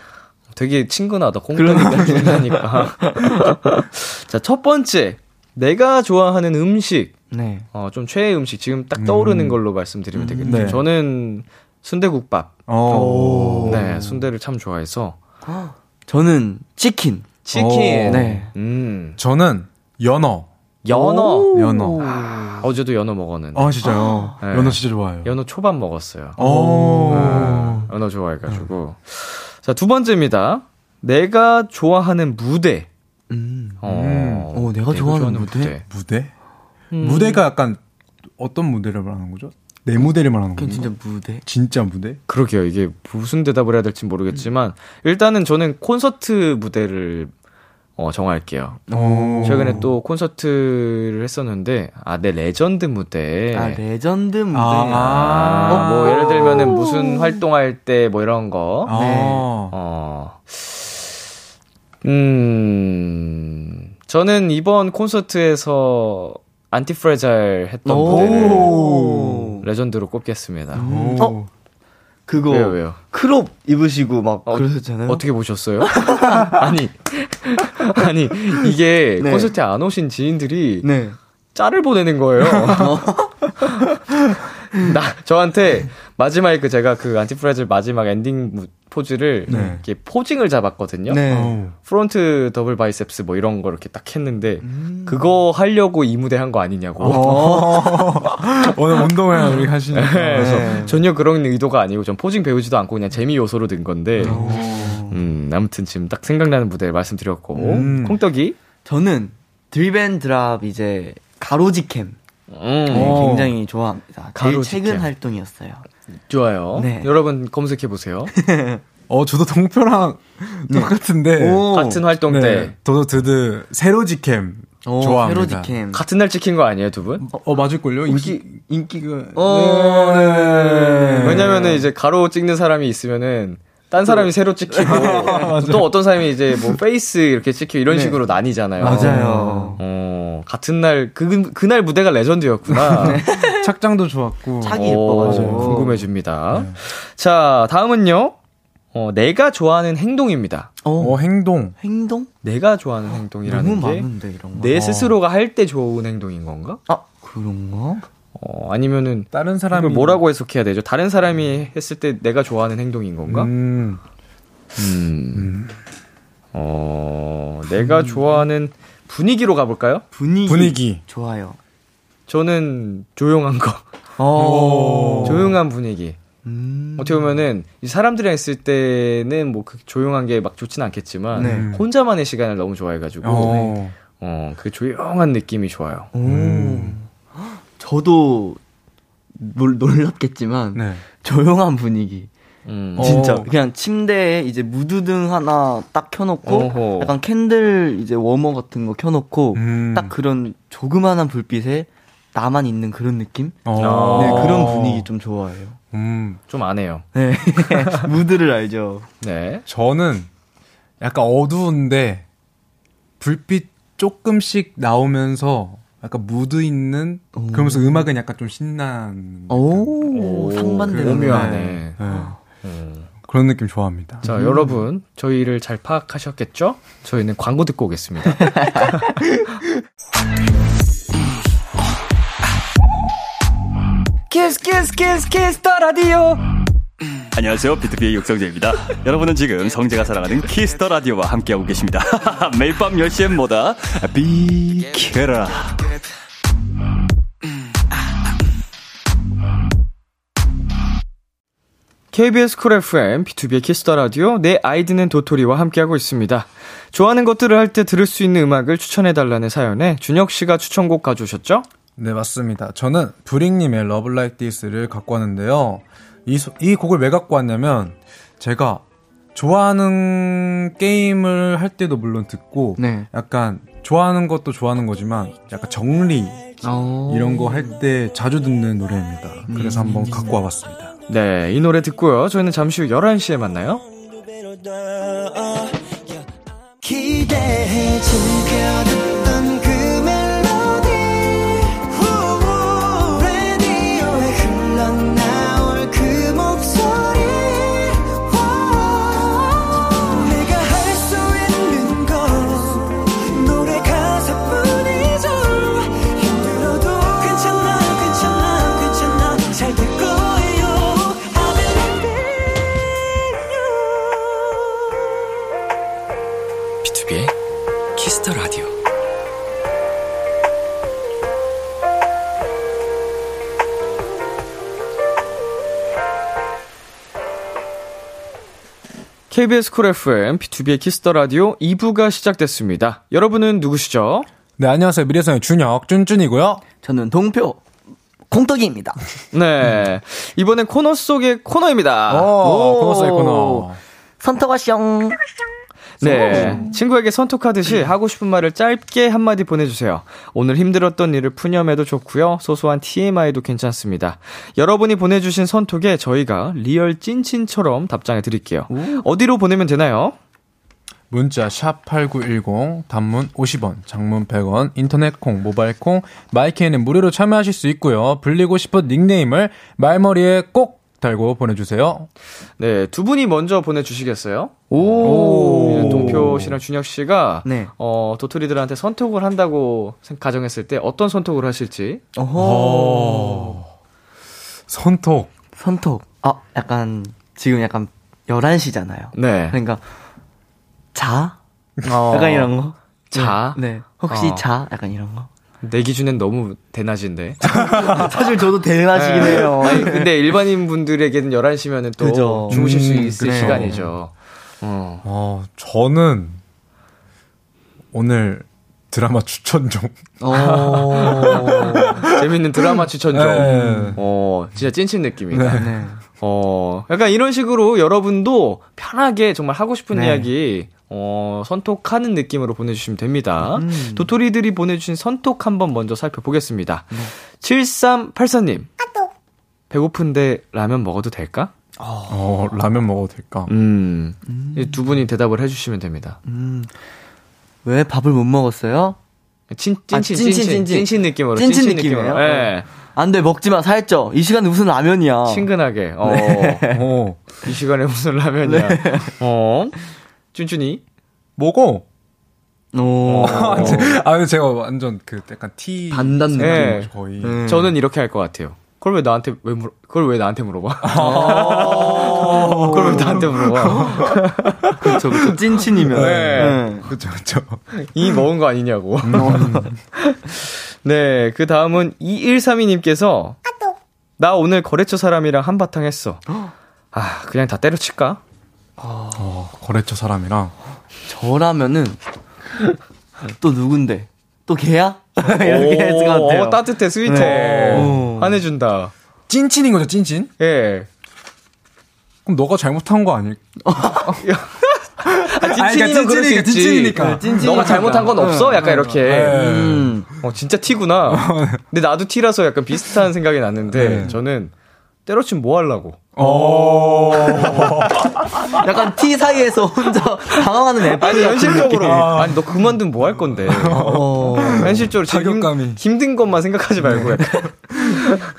되게 친근하다. 콩떡이가 쭌쭌하니까. 자, 첫 번째. 내가 좋아하는 음식. 네. 어, 좀 최애 음식. 지금 딱 떠오르는 걸로 말씀드리면 되겠네요. 네. 저는 순대국밥. 어. 네, 순대를 참 좋아해서. 저는 치킨. 치킨. 오. 네. 음. 저는 연어. 연어. 연어. 어제도 연어 먹었는데. 아, 진짜요? 네. 연어 진짜 좋아해요. 연어 초밥 먹었어요. 오. 네, 연어 좋아해가지고. 자, 두 번째입니다. 내가 좋아하는 무대. 음. 어, 오, 내가 좋아하는 무대? 무대? 음. 무대가 약간 어떤 무대를 말하는 거죠? 내 무대를 말하는 건가? 진짜 무대. 진짜 무대? 그러게요. 이게 무슨 대답을 해야 될지 모르겠지만, 일단은 저는 콘서트 무대를 어, 정할게요. 오. 최근에 또 콘서트를 했었는데, 아, 내 레전드 무대. 아, 레전드 무대. 아. 어, 뭐, 예를 들면은 무슨 활동할 때 뭐 이런 거. 아. 네. 어, 음, 저는 이번 콘서트에서 Antifragile 했던 오. 무대를 legend로 꼽겠습니다. 오. 어? 그거 왜요, 왜요? Crop 입으시고 막 어, 그러셨잖아요. 어떻게 보셨어요? 아니, 아니, 이게 네. 콘서트에 안 오신 지인들이 네. 짤을 보내는 거예요. 나, 저한테 마지막에 그 제가 그 Antifragile 마지막 엔딩 무- 포즈를 네. 이렇게 posing을 잡았거든요. 네. 오. Front double biceps 뭐 이런 거 이렇게 딱 했는데 음. 그거 하려고 이 무대 한 거 아니냐고. 오늘 운동을 우리 하시니까. 그래서 전혀 그런 의도가 아니고 전 포징 배우지도 않고 그냥 재미 요소로 든 건데. 오. 음, 아무튼 지금 딱 생각나는 무대 말씀드렸고. 음. 콩떡이 저는 드립앤 드랍 이제 가로지캠 음, 네, 오. 굉장히 좋아합니다. 제일. 최근 활동이었어요. 좋아요. 네. 여러분 검색해 보세요. 어, 저도 동표랑 똑같은데. 오. 같은 활동 네. 때 저도 드드 세로지캠 오, 좋아합니다. 세로지캠. 같은 날 찍힌 거 아니에요, 두 분? 어, 어, 맞을걸요? 인기, 인기가. 어, 네. 네. 왜냐면은 이제 가로 찍는 사람이 있으면 딴 사람이 세로 찍히고 또 어떤 사람이 이제 뭐 face 이렇게 찍히고 이런 네. 식으로 나뉘잖아요. 맞아요. 어, 같은 날 그 그날 무대가 legend였구나. 착장도 좋았고. 착이 오, 예뻐가지고. 궁금해집니다. 네. 자, 다음은요. 어, 내가 좋아하는 행동입니다. 어, 어, 행동. 행동? 내가 좋아하는 행동이라는 너무 게 많은데 이런 거. 내 스스로가 할 때 좋은 행동인 건가? 아 그런가? 어, 아니면은 다른 사람이. 이걸 뭐라고 해석해야 되죠? 다른 사람이 했을 때 내가 좋아하는 행동인 건가? 음. 음. 어, 내가 좋아하는 분위기로 가볼까요? 분위기. 분위기. 좋아요. 저는 조용한 거. 어. 조용한 분위기. 음. 어떻게 보면은 이 사람들이랑 있을 때는 뭐 그 조용한 게 막 좋진 않겠지만 네. 혼자만의 시간을 너무 좋아해가지고 어. 어그 조용한 느낌이 좋아요. 오. 음. 저도 놀, 놀랍겠지만 네. 조용한 분위기. 음. 어. 진짜 그냥 침대에 이제 무드등 하나 딱 켜놓고 어허. 약간 candle 이제 워머 같은 거 켜놓고 음. 딱 그런 조그만한 불빛에 나만 있는 그런 느낌? 어. 네 그런 분위기 좀 좋아해요. 음. 좀안 해요. 네 무드를 알죠. 네. 저는 약간 어두운데 불빛 조금씩 나오면서 약간 무드 있는 그러면서 음악은 약간 좀 신난 오, 오, 상반되는 오묘하네. 네. 음. 그런 느낌 좋아합니다. 자, 여러분, 저희를 잘 파악하셨겠죠? 저희는 광고 듣고 오겠습니다. Kiss Kiss Kiss Kiss the Radio 안녕하세요. 비투비의 육성재입니다. 여러분은 지금 성재가 사랑하는 Kiss the Radio와 함께하고 계십니다. 매일 밤 10시엔 뭐다? 비케라. KBS Cool FM, B2B의 Kiss the Radio, 내 아이디는 도토리와 함께하고 있습니다. 좋아하는 것들을 할 때 들을 수 있는 음악을 추천해달라는 사연에 준혁 씨가 추천곡 가져오셨죠? 네, 맞습니다. 저는 브링님의 Love Like This를 갖고 왔는데요. 이, 소- 이 곡을 왜 갖고 왔냐면, 제가 좋아하는 게임을 할 때도 물론 듣고, 네. 약간 좋아하는 것도 좋아하는 거지만, 약간 정리, 어. 이런 거 할 때 자주 듣는 노래입니다. 그래서 한번 갖고 와봤습니다. 네, 이 노래 듣고요. 저희는 잠시 후 11시에 만나요. 기대해 KBS Cool FM, B2B의 Kiss the Radio 2부가 시작됐습니다. 여러분은 누구시죠? 네, 안녕하세요. 미래소년의 준혁, 쭌쭌이고요. 저는 동표 콩떡이입니다. 네. 이번엔 코너 속의 코너입니다. 오, 코너 속의 코너. 선톡 왔숑. 네. 친구에게 선톡하듯이 하고 싶은 말을 짧게 한마디 보내주세요. 오늘 힘들었던 일을 푸념해도 좋고요. 소소한 TMI도 괜찮습니다. 여러분이 보내주신 선톡에 저희가 리얼 찐친처럼 답장해 드릴게요. 어디로 보내면 되나요? 문자 샵 8910 단문 50원, 장문 100원, 인터넷 콩, 모바일 콩, 마이 K는 무료로 참여하실 수 있고요. 불리고 싶은 닉네임을 말머리에 꼭 달고 보내주세요. 네. 두 분이 먼저 보내주시겠어요? 오. 이제 동표 씨랑 준혁 씨가 네. 어, 도토리들한테 선톡을 한다고 생- 가정했을 때 어떤 선톡을 하실지 어허. 손톱. 선톡. 아, 약간, 지금 약간 11시잖아요. 네. 그러니까, 자? 어, 약간 이런 거? 자? 네. 혹시 어. 자? 약간 이런 거? 내 기준엔 너무 대낮인데. 사실 저도 대낮이긴 네. 해요. 아니, 근데 일반인 분들에게는 11시면은 또 그죠. 주무실 수 음, 있을 그래요. 시간이죠. 어. 어, 저는 오늘 드라마 추천 좀. 어. 재밌는 드라마 추천 좀. 네. 어, 진짜 찐친 느낌이다. 네. 어, 약간 이런 식으로 여러분도 편하게 정말 하고 싶은 네. 이야기, 어, 선톡하는 느낌으로 보내주시면 됩니다. 음. 도토리들이 보내주신 선톡 한번 먼저 살펴보겠습니다. 네. 7384님. 배고픈데 라면 먹어도 될까? 어, 라면 먹어도 될까? 음. 이두 분이 대답을 해주시면 됩니다. 음. 왜 밥을 못 먹었어요? 친, 아, 찐친, 찐친, 찐친, 찐친. 찐친 느낌으로. 찐친 찐친 느낌이에요? 느낌으로. 예. 안 돼, 먹지 마, 살쪄. 이 시간에 무슨 라면이야. 친근하게. 어. 어, 이 시간에 무슨 라면이야. 네. 어. 쭌쭌이? 먹어. 오. 아, 근데 제가 완전 그 약간 티. 느낌. 네. 거의. 음. 저는 이렇게 할 것 같아요. 그걸 왜 나한테 왜 물어? 그걸 왜 나한테 물어봐? 그러면 나한테 물어봐. 그렇죠, 그렇죠. 찐친이면. 네. 그쵸, 그쵸. 이 먹은 거 아니냐고. 네, 그 다음은 2132님께서 나 오늘 거래처 사람이랑 한바탕 했어. 아, 그냥 다 때려칠까? 어, 거래처 사람이랑. 저라면은 또 누군데? 또 걔야? 이렇게 했을 것 같아요. 어, 따뜻해, 스위트해. 네. 화내준다. 찐친인 거죠, 찐친? 예. 그럼 너가 잘못한 거 아닐? 아, 그러니까 찐친이면 수 찐친이니까. 찐친이니까. 네, 찐친이니까. 너가 잘못한 건 없어? 약간 이렇게. 네. 음. 어, 진짜 티구나. 근데 나도 티라서 약간 비슷한 생각이 났는데, 네. 저는 때려치면 뭐 하려고. 어. 약간 T 사이에서 혼자 당황하는 애. 아니, 현실적으로. 아니, 너 그만두면 뭐 할 건데. 어. 현실적으로 지금 타격감이. 힘, 힘든 것만 생각하지 말고 약간.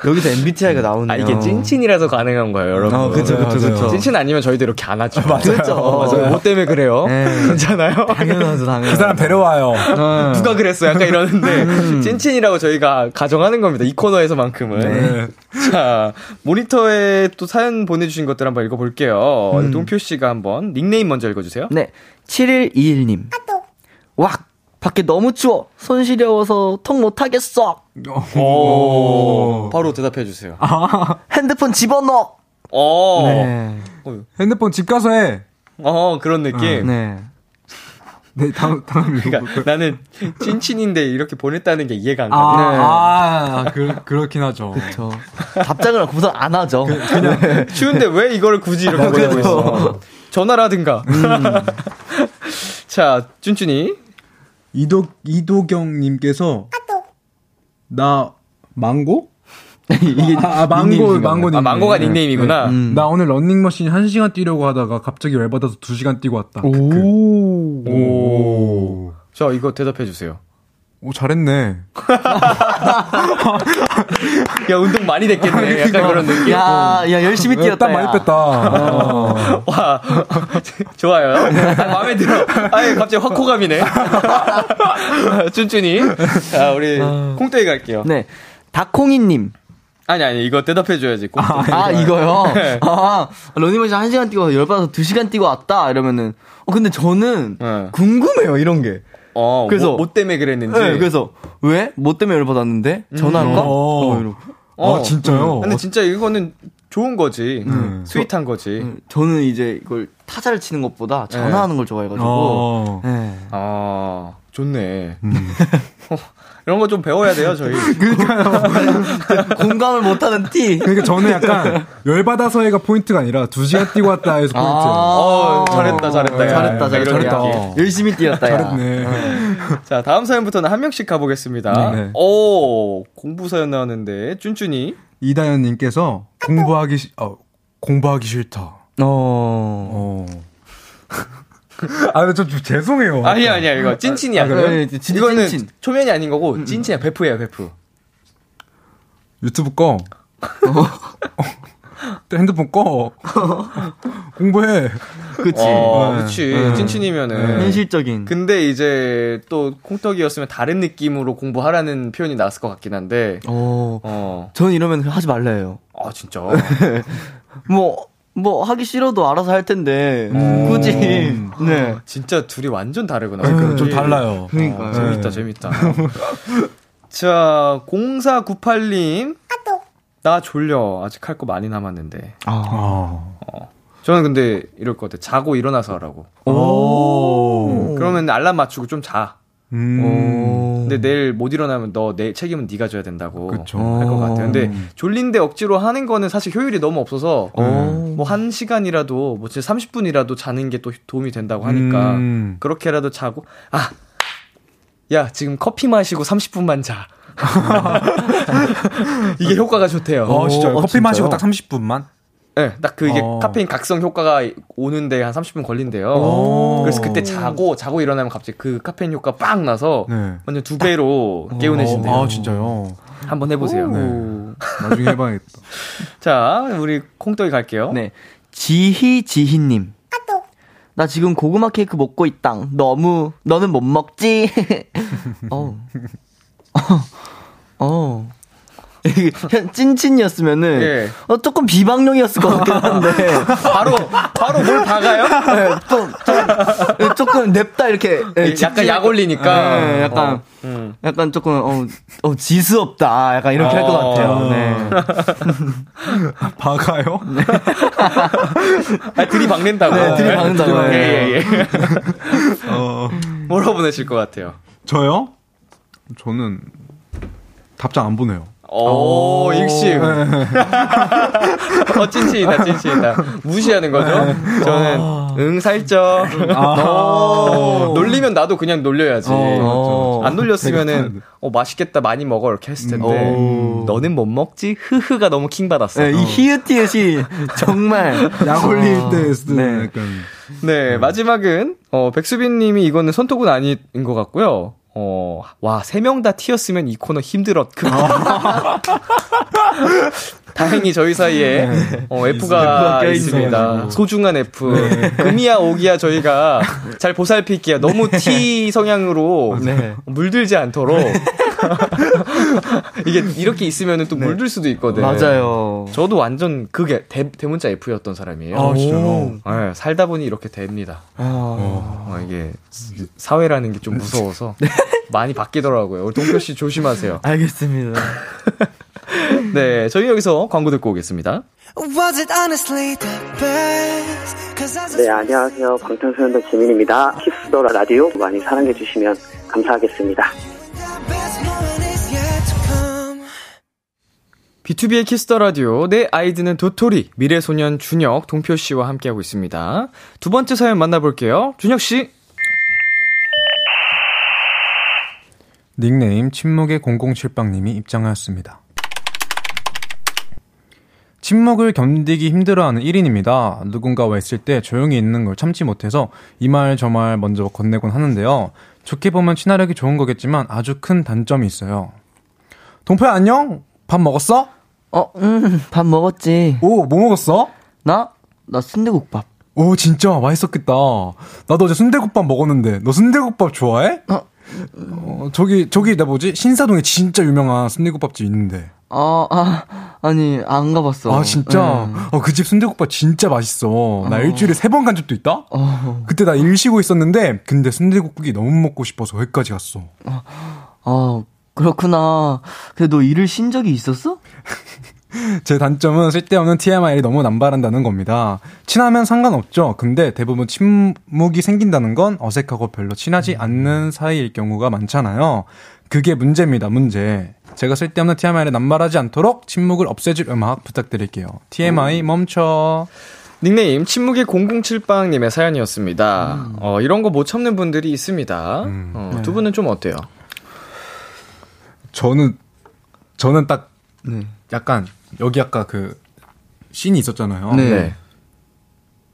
여기서 MBTI가 나오네요. 아, 이게 찐친이라서 가능한 거예요, 여러분. 어, 그쵸, 그쵸, 맞아요. 그쵸. 찐친 아니면 저희도 이렇게 안 하죠. 그렇죠. 맞아요. 뭐 때문에 그래요? 네. 괜찮아요? 당연하죠, 당연하죠. 그 사람 데려와요. 누가 그랬어? 약간 이러는데 찐친이라고 저희가 가정하는 겁니다. 이 코너에서만큼은. 네. 자 모니터에 또 사연 보내주신 것들 한번 읽어볼게요. 동표 씨가 한번 닉네임 먼저 읽어주세요. 네. 7121님. 왁! 밖에 너무 추워. 손 시려워서 통 못하겠어. 오. 바로 대답해 주세요. 핸드폰 집어넣어. 어. 네. 핸드폰 집 가서 해. 어 그런 느낌. 네. 네, 다음, 다음. 그러니까 나는 찐친인데 이렇게 보냈다는 게 이해가 안 아, 가네. 아, 그, 그렇긴 하죠. 저 답장을 구성 안 하죠. 네. 추운데 왜 이걸 굳이 이렇게 보내고 있어? 전화라든가. 자, 쭌쭌이. 이도, 이도경님께서. 나, 망고? 이게 아, 아, 망고, 망고 아, 망고가 닉네임이구나. 음. 나 오늘 런닝머신 1 시간 뛰려고 하다가 갑자기 열받아서 2 시간 뛰고 왔다. 오. 오. 자, 이거 대답해 주세요. 오, 잘했네. 야, 운동 많이 됐겠네. 약간 그런 느낌. 야, 야 열심히 뛰었다. 땀 많이 야. 뺐다. 어. 와, 좋아요. 아, 마음에 들어. 아예 갑자기 확호감이네. 쭌쭌이. 자, 우리 콩떼이 갈게요. 네. 다콩이님. 아니, 아니, 이거 대답해 줘야지. 콩떼이. 아, 이거요? 아, 러닝머신 1 시간 뛰고 열받아서 2 시간 뛰고 왔다. 이러면은. 어, 근데 저는 네. 궁금해요, 이런 게. 어, 그래서- 뭐, 뭐 때문에 그랬는지. 네, 그래서, 왜? 뭐 때문에 열받았는데? 전화할까? 어. 어, 이러고. 어. 아, 진짜요? 근데 진짜 이거는 좋은 거지. sweet한 거지. 음, 저는 이제 이걸 타자를 치는 것보다 전화하는 걸 좋아해가지고. 어. 네. 아, 좋네. 이런 거 좀 배워야 돼요, 저희. 공감을 못하는 T. 그러니까 저는 약간 열받아서 해가 포인트가 아니라 2시간 뛰고 왔다 해서 포인트예요. 어, 잘했다, 잘했다. 야. 잘했다, 약간 이런 잘했다. 느낌. 열심히 뛰었다, 야. 잘했네. 자, 다음 사연부터는 한 명씩 가보겠습니다. 네. 오, 공부 사연 나왔는데, 쭌쭌이. 이다현님께서 공부하기, 시- 어, 공부하기 싫다. 어. 어. 아, 근데 좀, 좀 죄송해요. 아니야, 아니야, 이거 찐친이야. 아, 그래요? 진짜 이거는 찐친. 초면이 아닌 거고, 찐친이야. 베프예요, 베프. 유튜브 꺼. 또 핸드폰 꺼. 공부해. 그치. 어, 네. 그치. 네. 찐친이면은. 현실적인. 근데 이제 또 콩떡이었으면 다른 느낌으로 공부하라는 표현이 나왔을 것 같긴 한데, 어. 어. 저는 이러면 하지 말라 해요. 아, 진짜. 뭐, 뭐, 하기 싫어도 알아서 할 텐데, 음. 굳이. 네. 진짜 둘이 완전 다르구나. 그러니까 좀. 달라요. 그러니까요. 어, 재밌다, 재밌다. 자, 0498님. 나 졸려. 아직 할 거 많이 남았는데. 아. 어. 저는 근데 이럴 것 같아. 자고 일어나서 하라고. 오. 그러면 알람 맞추고 좀 자. 음. 근데 내일 못 일어나면 너 내 책임은 네가 져야 된다고. 할 것 같아요. 근데 음. 졸린데 억지로 하는 거는 사실 효율이 너무 없어서 어. 뭐한 시간이라도 뭐 진짜 30분이라도 자는 게 또 도움이 된다고 하니까 음. 그렇게라도 자고 아. 야, 지금 커피 마시고 30분만 자. 이게 효과가 좋대요. 어, 진짜. 어, 커피 진짜요? 마시고 딱 30분만? 네, 딱 그게 어. 카페인 각성 효과가 오는데 한 30분 걸린대요. 오. 그래서 그때 자고 자고 일어나면 갑자기 그 카페인 효과 빵 나서 네. 완전 두 배로 개운해진대요. 아, 진짜요? 한번 해보세요. 네. 나중에 해봐야겠다. 자, 우리 콩떡이 갈게요. 네. 지희 지희님. 나 지금 고구마 케이크 먹고 있당. 너무, 너는 못 먹지? 어. 어. 이게 현- 찐친이었으면은 예. 어, 조금 비방용이었을 것 같긴 한데 바로 바로 뭘 박아요? 네, 좀, 좀, 조금 냅다 이렇게 예, 약간 약 올리니까. 네, 약간 어, 음. 약간 조금 어, 어 지스럽다 약간 이렇게 할것 어. 같아요. 네. 박아요? 아, 들이박는다고. 네, 들이박는다고. 예, 예, 예. 어, 뭐라고 보내실 것 같아요? 저요? 저는 답장 안 보내요. 오, 익심. 어, 찐친이다, 찐친이다. 무시하는 거죠? 저는, 응, 살쪄. 어, 놀리면 나도 그냥 놀려야지. 어. 안 놀렸으면은, 어, 맛있겠다, 많이 먹어. 이렇게 했을 텐데, 오. 너는 못 먹지? 흐흐가 너무 킹받았어. 네, 이 히읗히읗이 정말 약 올릴 때 쓰는 네. 네, 마지막은, 어, 백수빈 님이 이거는 손톱은 아닌 것 같고요. 어, 와, 세 명 다 튀었으면 이 코너 힘들었. 그 다행히 저희 사이에 어, F가. 있습니다. 소중한 F. 금이야 오기야 저희가 잘 보살필게요. 너무 T 성향으로 네. 물들지 않도록. 이게 이렇게 있으면 또 물들 수도 있거든. 맞아요. 저도 완전 그게 대, 대문자 F였던 사람이에요. 아, 진짜요? 네, 살다 보니 이렇게 됩니다. 아, 어, 이게 사회라는 게 좀 무서워서 많이 바뀌더라고요. 우리 동표 씨 조심하세요. 알겠습니다. 네, 저희 여기서 광고 듣고 오겠습니다. Was it honestly the best? 'Cause I just 네, 안녕하세요. 방탄소년단 지민입니다. Kiss the Radio 많이 사랑해주시면 감사하겠습니다. B2B의 Kiss the Radio 내 아이디는 도토리 미래소년 준혁 동표 씨와 함께하고 있습니다. 두 번째 사연 만나볼게요. 준혁 씨. 닉네임 침묵의 007빵님이 입장하였습니다. 침묵을 견디기 힘들어하는 1인입니다. 누군가와 있을 때 조용히 있는 걸 참지 못해서 이 말 저 말 먼저 건네곤 하는데요. 좋게 보면 친화력이 좋은 거겠지만 아주 큰 단점이 있어요. 동표야 안녕? 밥 먹었어? 어, 음, 밥 먹었지. 오, 뭐 먹었어? 나? 나 순대국밥. 오, 진짜 맛있었겠다. 나도 어제 순대국밥 먹었는데 너 순대국밥 좋아해? 어. 어, 저기 저기 나 뭐지? 신사동에 진짜 유명한 순대국밥집 있는데. 아, 아, 아니, 안 가봤어. 아 진짜? 네. 어 그 집 순대국밥 진짜 맛있어. 나 일주일에 세 번 간 적도 있다. 어, 그때 나 일 쉬고 있었는데 근데 순대국밥이 너무 먹고 싶어서 거기까지 갔어. 아, 그렇구나. 근데 너 일을 쉰 적이 있었어? 제 단점은 쓸데없는 TMI를 너무 남발한다는 겁니다. 친하면 상관없죠. 근데 대부분 침묵이 생긴다는 건 어색하고 별로 친하지 않는 사이일 경우가 많잖아요. 그게 문제입니다, 문제. 제가 쓸데없는 TMI를 남발하지 않도록 침묵을 없애줄 음악 부탁드릴게요. TMI 멈춰. 닉네임 침묵의 007빵님의 사연이었습니다. 어, 이런 거 못 참는 분들이 있습니다. 어, 두 분은 좀 어때요? 저는, 저는 딱 네. 약간, 여기 아까 그, 씬이 있었잖아요. 네.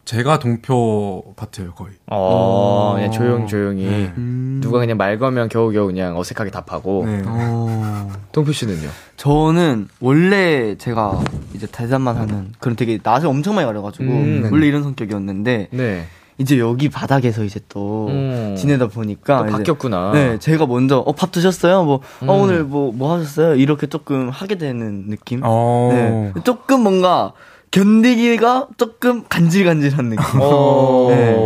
제가 동표 같아요, 거의. 어, 그냥 조용 조용히 네. 누가 그냥 말 거면 겨우겨우 그냥 어색하게 답하고 네. 어, 동표 씨는요? 저는 원래 제가 이제 대답만 하는 그런 되게 낯을 엄청 많이 가려가지고 음. 원래 이런 성격이었는데 네. 이제 여기 바닥에서 이제 또 음. 지내다 보니까 또 이제 바뀌었구나. 네, 제가 먼저 어 밥 드셨어요? 뭐 음. 어, 오늘 뭐뭐 하셨어요? 이렇게 조금 하게 되는 느낌. 어. 네, 조금 뭔가 견디기가 조금 간질간질한 느낌. 어. 네.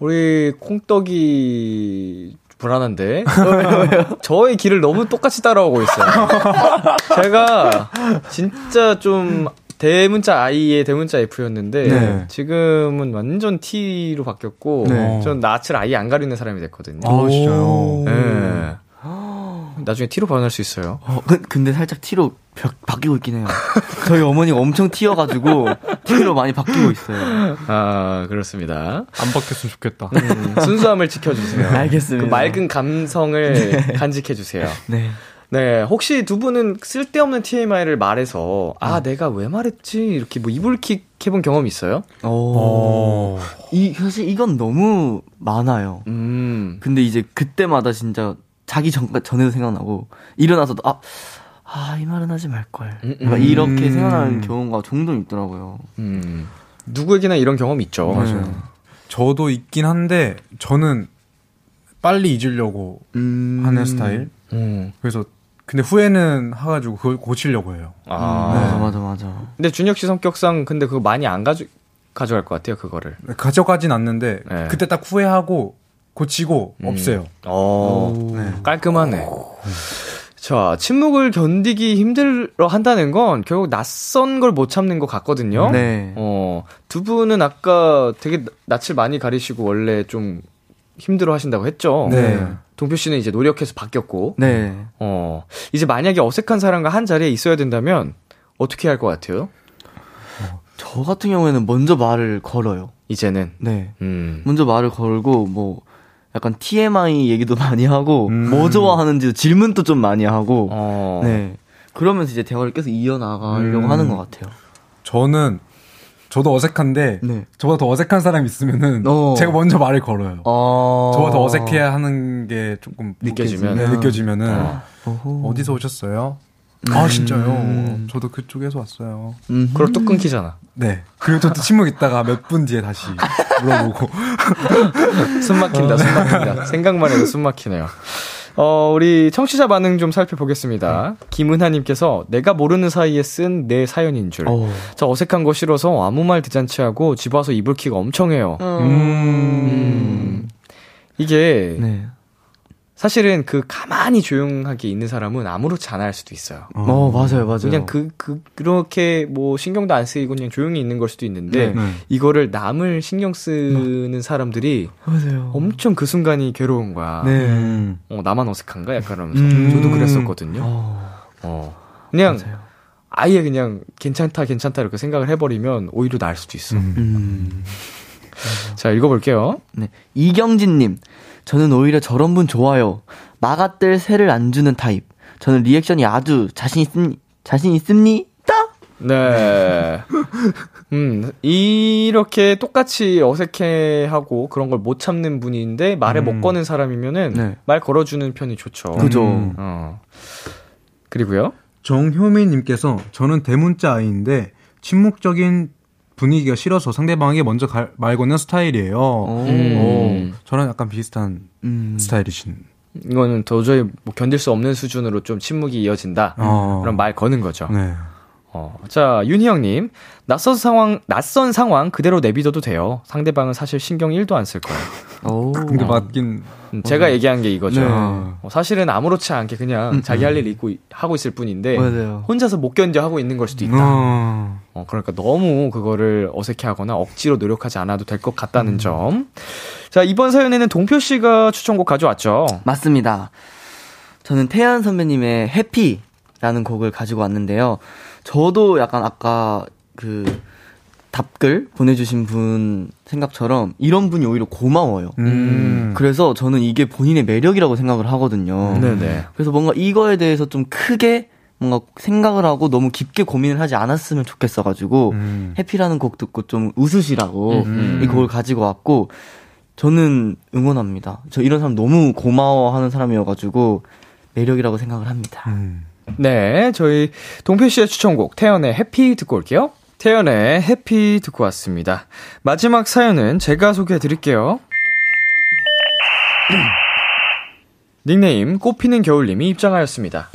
우리 콩떡이 불안한데 저의 길을 너무 똑같이 따라오고 있어요. 제가 진짜 좀 대문자 I의 대문자 F였는데 네. 지금은 완전 T로 바뀌었고 네. 전 낯을 아예 안 가리는 사람이 됐거든요. 아, 진짜요? 네. 나중에 T로 변할 수 있어요. 어, 그- 근데 살짝 T로 바, 바뀌고 있긴 해요. 저희 어머니가 엄청 T여가지고 T로 많이 바뀌고 있어요. 아 그렇습니다. 안 바뀌었으면 좋겠다. 음, 순수함을 지켜주세요. 알겠습니다. 그 맑은 감성을 간직해주세요. 네. 네, 혹시 두 분은 쓸데없는 TMI를 말해서, 아, 내가 왜 말했지? 이렇게 뭐 이불킥 해본 경험이 있어요? 오. 어. 이 사실 이건 너무 많아요. 음. 근데 이제 그때마다 진짜 자기 전 전에도 생각나고 일어나서도 아. 아, 이 말은 하지 말걸. 음, 음. 이렇게 생각나는 경우가 종종 있더라고요. 음. 누구에게나 이런 경험 있죠. 맞아요. 저도 있긴 한데 저는 빨리 잊으려고 음. 하는 스타일. 음. 그래서 근데 후회는 해가지고 그걸 고치려고 해요. 아. 맞아, 맞아, 맞아. 근데 준혁 씨 성격상 근데 그거 많이 안 가져 가져갈 것 같아요 그거를. 가져가진 않는데 네. 그때 딱 후회하고 고치고 없애요. 어. 네. 깔끔하네. 자, 침묵을 견디기 힘들어 한다는 건 결국 낯선 걸 못 참는 것 같거든요. 네. 어, 두 분은 아까 되게 낯을 많이 가리시고 원래 좀 힘들어 하신다고 했죠. 네. 동표 씨는 이제 노력해서 바뀌었고, 네. 어, 이제 만약에 어색한 사람과 한 자리에 있어야 된다면 어떻게 할 것 같아요? 저 같은 경우에는 먼저 말을 걸어요. 이제는. 네. 음. 먼저 말을 걸고, 뭐, 약간 TMI 얘기도 많이 하고, 음. 뭐 좋아하는지도 질문도 좀 많이 하고, 어. 네. 그러면서 이제 대화를 계속 이어나가려고 음. 하는 것 같아요. 저는 저도 어색한데 네. 저보다 더 어색한 사람 이 있으면은 어. 제가 먼저 말을 걸어요. 어. 저보다 더 어색해야 하는 게 조금 느껴지면? 네, 느껴지면은 어. 어허. 어디서 오셨어요? 아 진짜요? 음. 저도 그쪽에서 왔어요. 음흠. 그럼 또 끊기잖아. 네. 그리고 또 침묵 있다가 몇 분 뒤에 다시 물어보고. 숨 막힌다, 숨 막힌다. 생각만 해도 숨 막히네요. 어, 우리 청취자 반응 좀 살펴보겠습니다. 김은하님께서 내가 모르는 사이에 쓴 내 사연인 줄. 어. 저 어색한 거 싫어서 아무 말 대잔치 하고 집 와서 이불 키가 엄청 해요. 음. 이게 네. 사실은 그 가만히 조용하게 있는 사람은 아무렇지 않아 할 수도 있어요. 어, 맞아요, 맞아요. 그냥 그, 그, 그렇게 뭐 신경도 안 쓰이고 그냥 조용히 있는 걸 수도 있는데 네. 이거를 남을 신경 쓰는 사람들이 맞아요. 엄청 그 순간이 괴로운 거야. 네. 음. 어, 나만 어색한가? 약간 그러면서. 음. 저도 그랬었거든요. 어, 어. 그냥 맞아요. 아예 그냥 괜찮다, 괜찮다 이렇게 생각을 해버리면 오히려 나을 수도 있어. 음. 자, 읽어볼게요. 네. 이경진님, 저는 오히려 저런 분 좋아요. 마가뜰 새를 안 주는 타입. 저는 리액션이 아주 자신 있습니, 자신 있습니다? 네. 음, 이렇게 똑같이 어색해하고 그런 걸 못 참는 분인데 말을 못 거는 사람이면은 네. 말 걸어주는 편이 좋죠. 그죠. 음. 어. 그리고요. 정효민님께서 저는 대문자 아이인데 침묵적인 분위기가 싫어서 상대방에게 먼저 갈- 말 거는 스타일이에요. 오. 음. 오, 저랑 약간 비슷한 음. 스타일이신. 이거는 도저히 뭐 견딜 수 없는 수준으로 좀 침묵이 이어진다. 어. 그럼 말 거는 거죠. 네. 어. 자, 윤희영님. 낯선 상황, 낯선 상황 그대로 내비둬도 돼요. 상대방은 사실 신경 1도 안 쓸 거예요. 오. 근데 맞긴 음, 제가 얘기한 게 이거죠. 네. 어, 사실은 아무렇지 않게 그냥 자기 할 일 있고 하고 있을 뿐인데 맞아요. 혼자서 못 견뎌 하고 있는 걸 수도 있다. 어. 어, 그러니까 너무 그거를 어색해 하거나 억지로 노력하지 않아도 될 것 같다는 점. 자, 이번 사연에는 동표 씨가 추천곡 가져왔죠. 맞습니다. 저는 태연 선배님의 해피라는 곡을 가지고 왔는데요. 저도 약간 아까 그 답글 보내주신 분 생각처럼 이런 분이 오히려 고마워요. 음. 그래서 저는 이게 본인의 매력이라고 생각을 하거든요. 네네. 그래서 뭔가 이거에 대해서 좀 크게 뭔가 생각을 하고 너무 깊게 고민을 하지 않았으면 좋겠어가지고 음. 해피라는 곡 듣고 좀 웃으시라고 음. 이 곡을 가지고 왔고 저는 응원합니다. 저 이런 사람 너무 고마워하는 사람이어가지고 매력이라고 생각을 합니다. 음. 네, 저희 동표 씨의 추천곡 태연의 해피 듣고 올게요. 태연의 해피 듣고 왔습니다. 마지막 사연은 제가 소개해 드릴게요. 닉네임 꽃피는 겨울님이 입장하였습니다.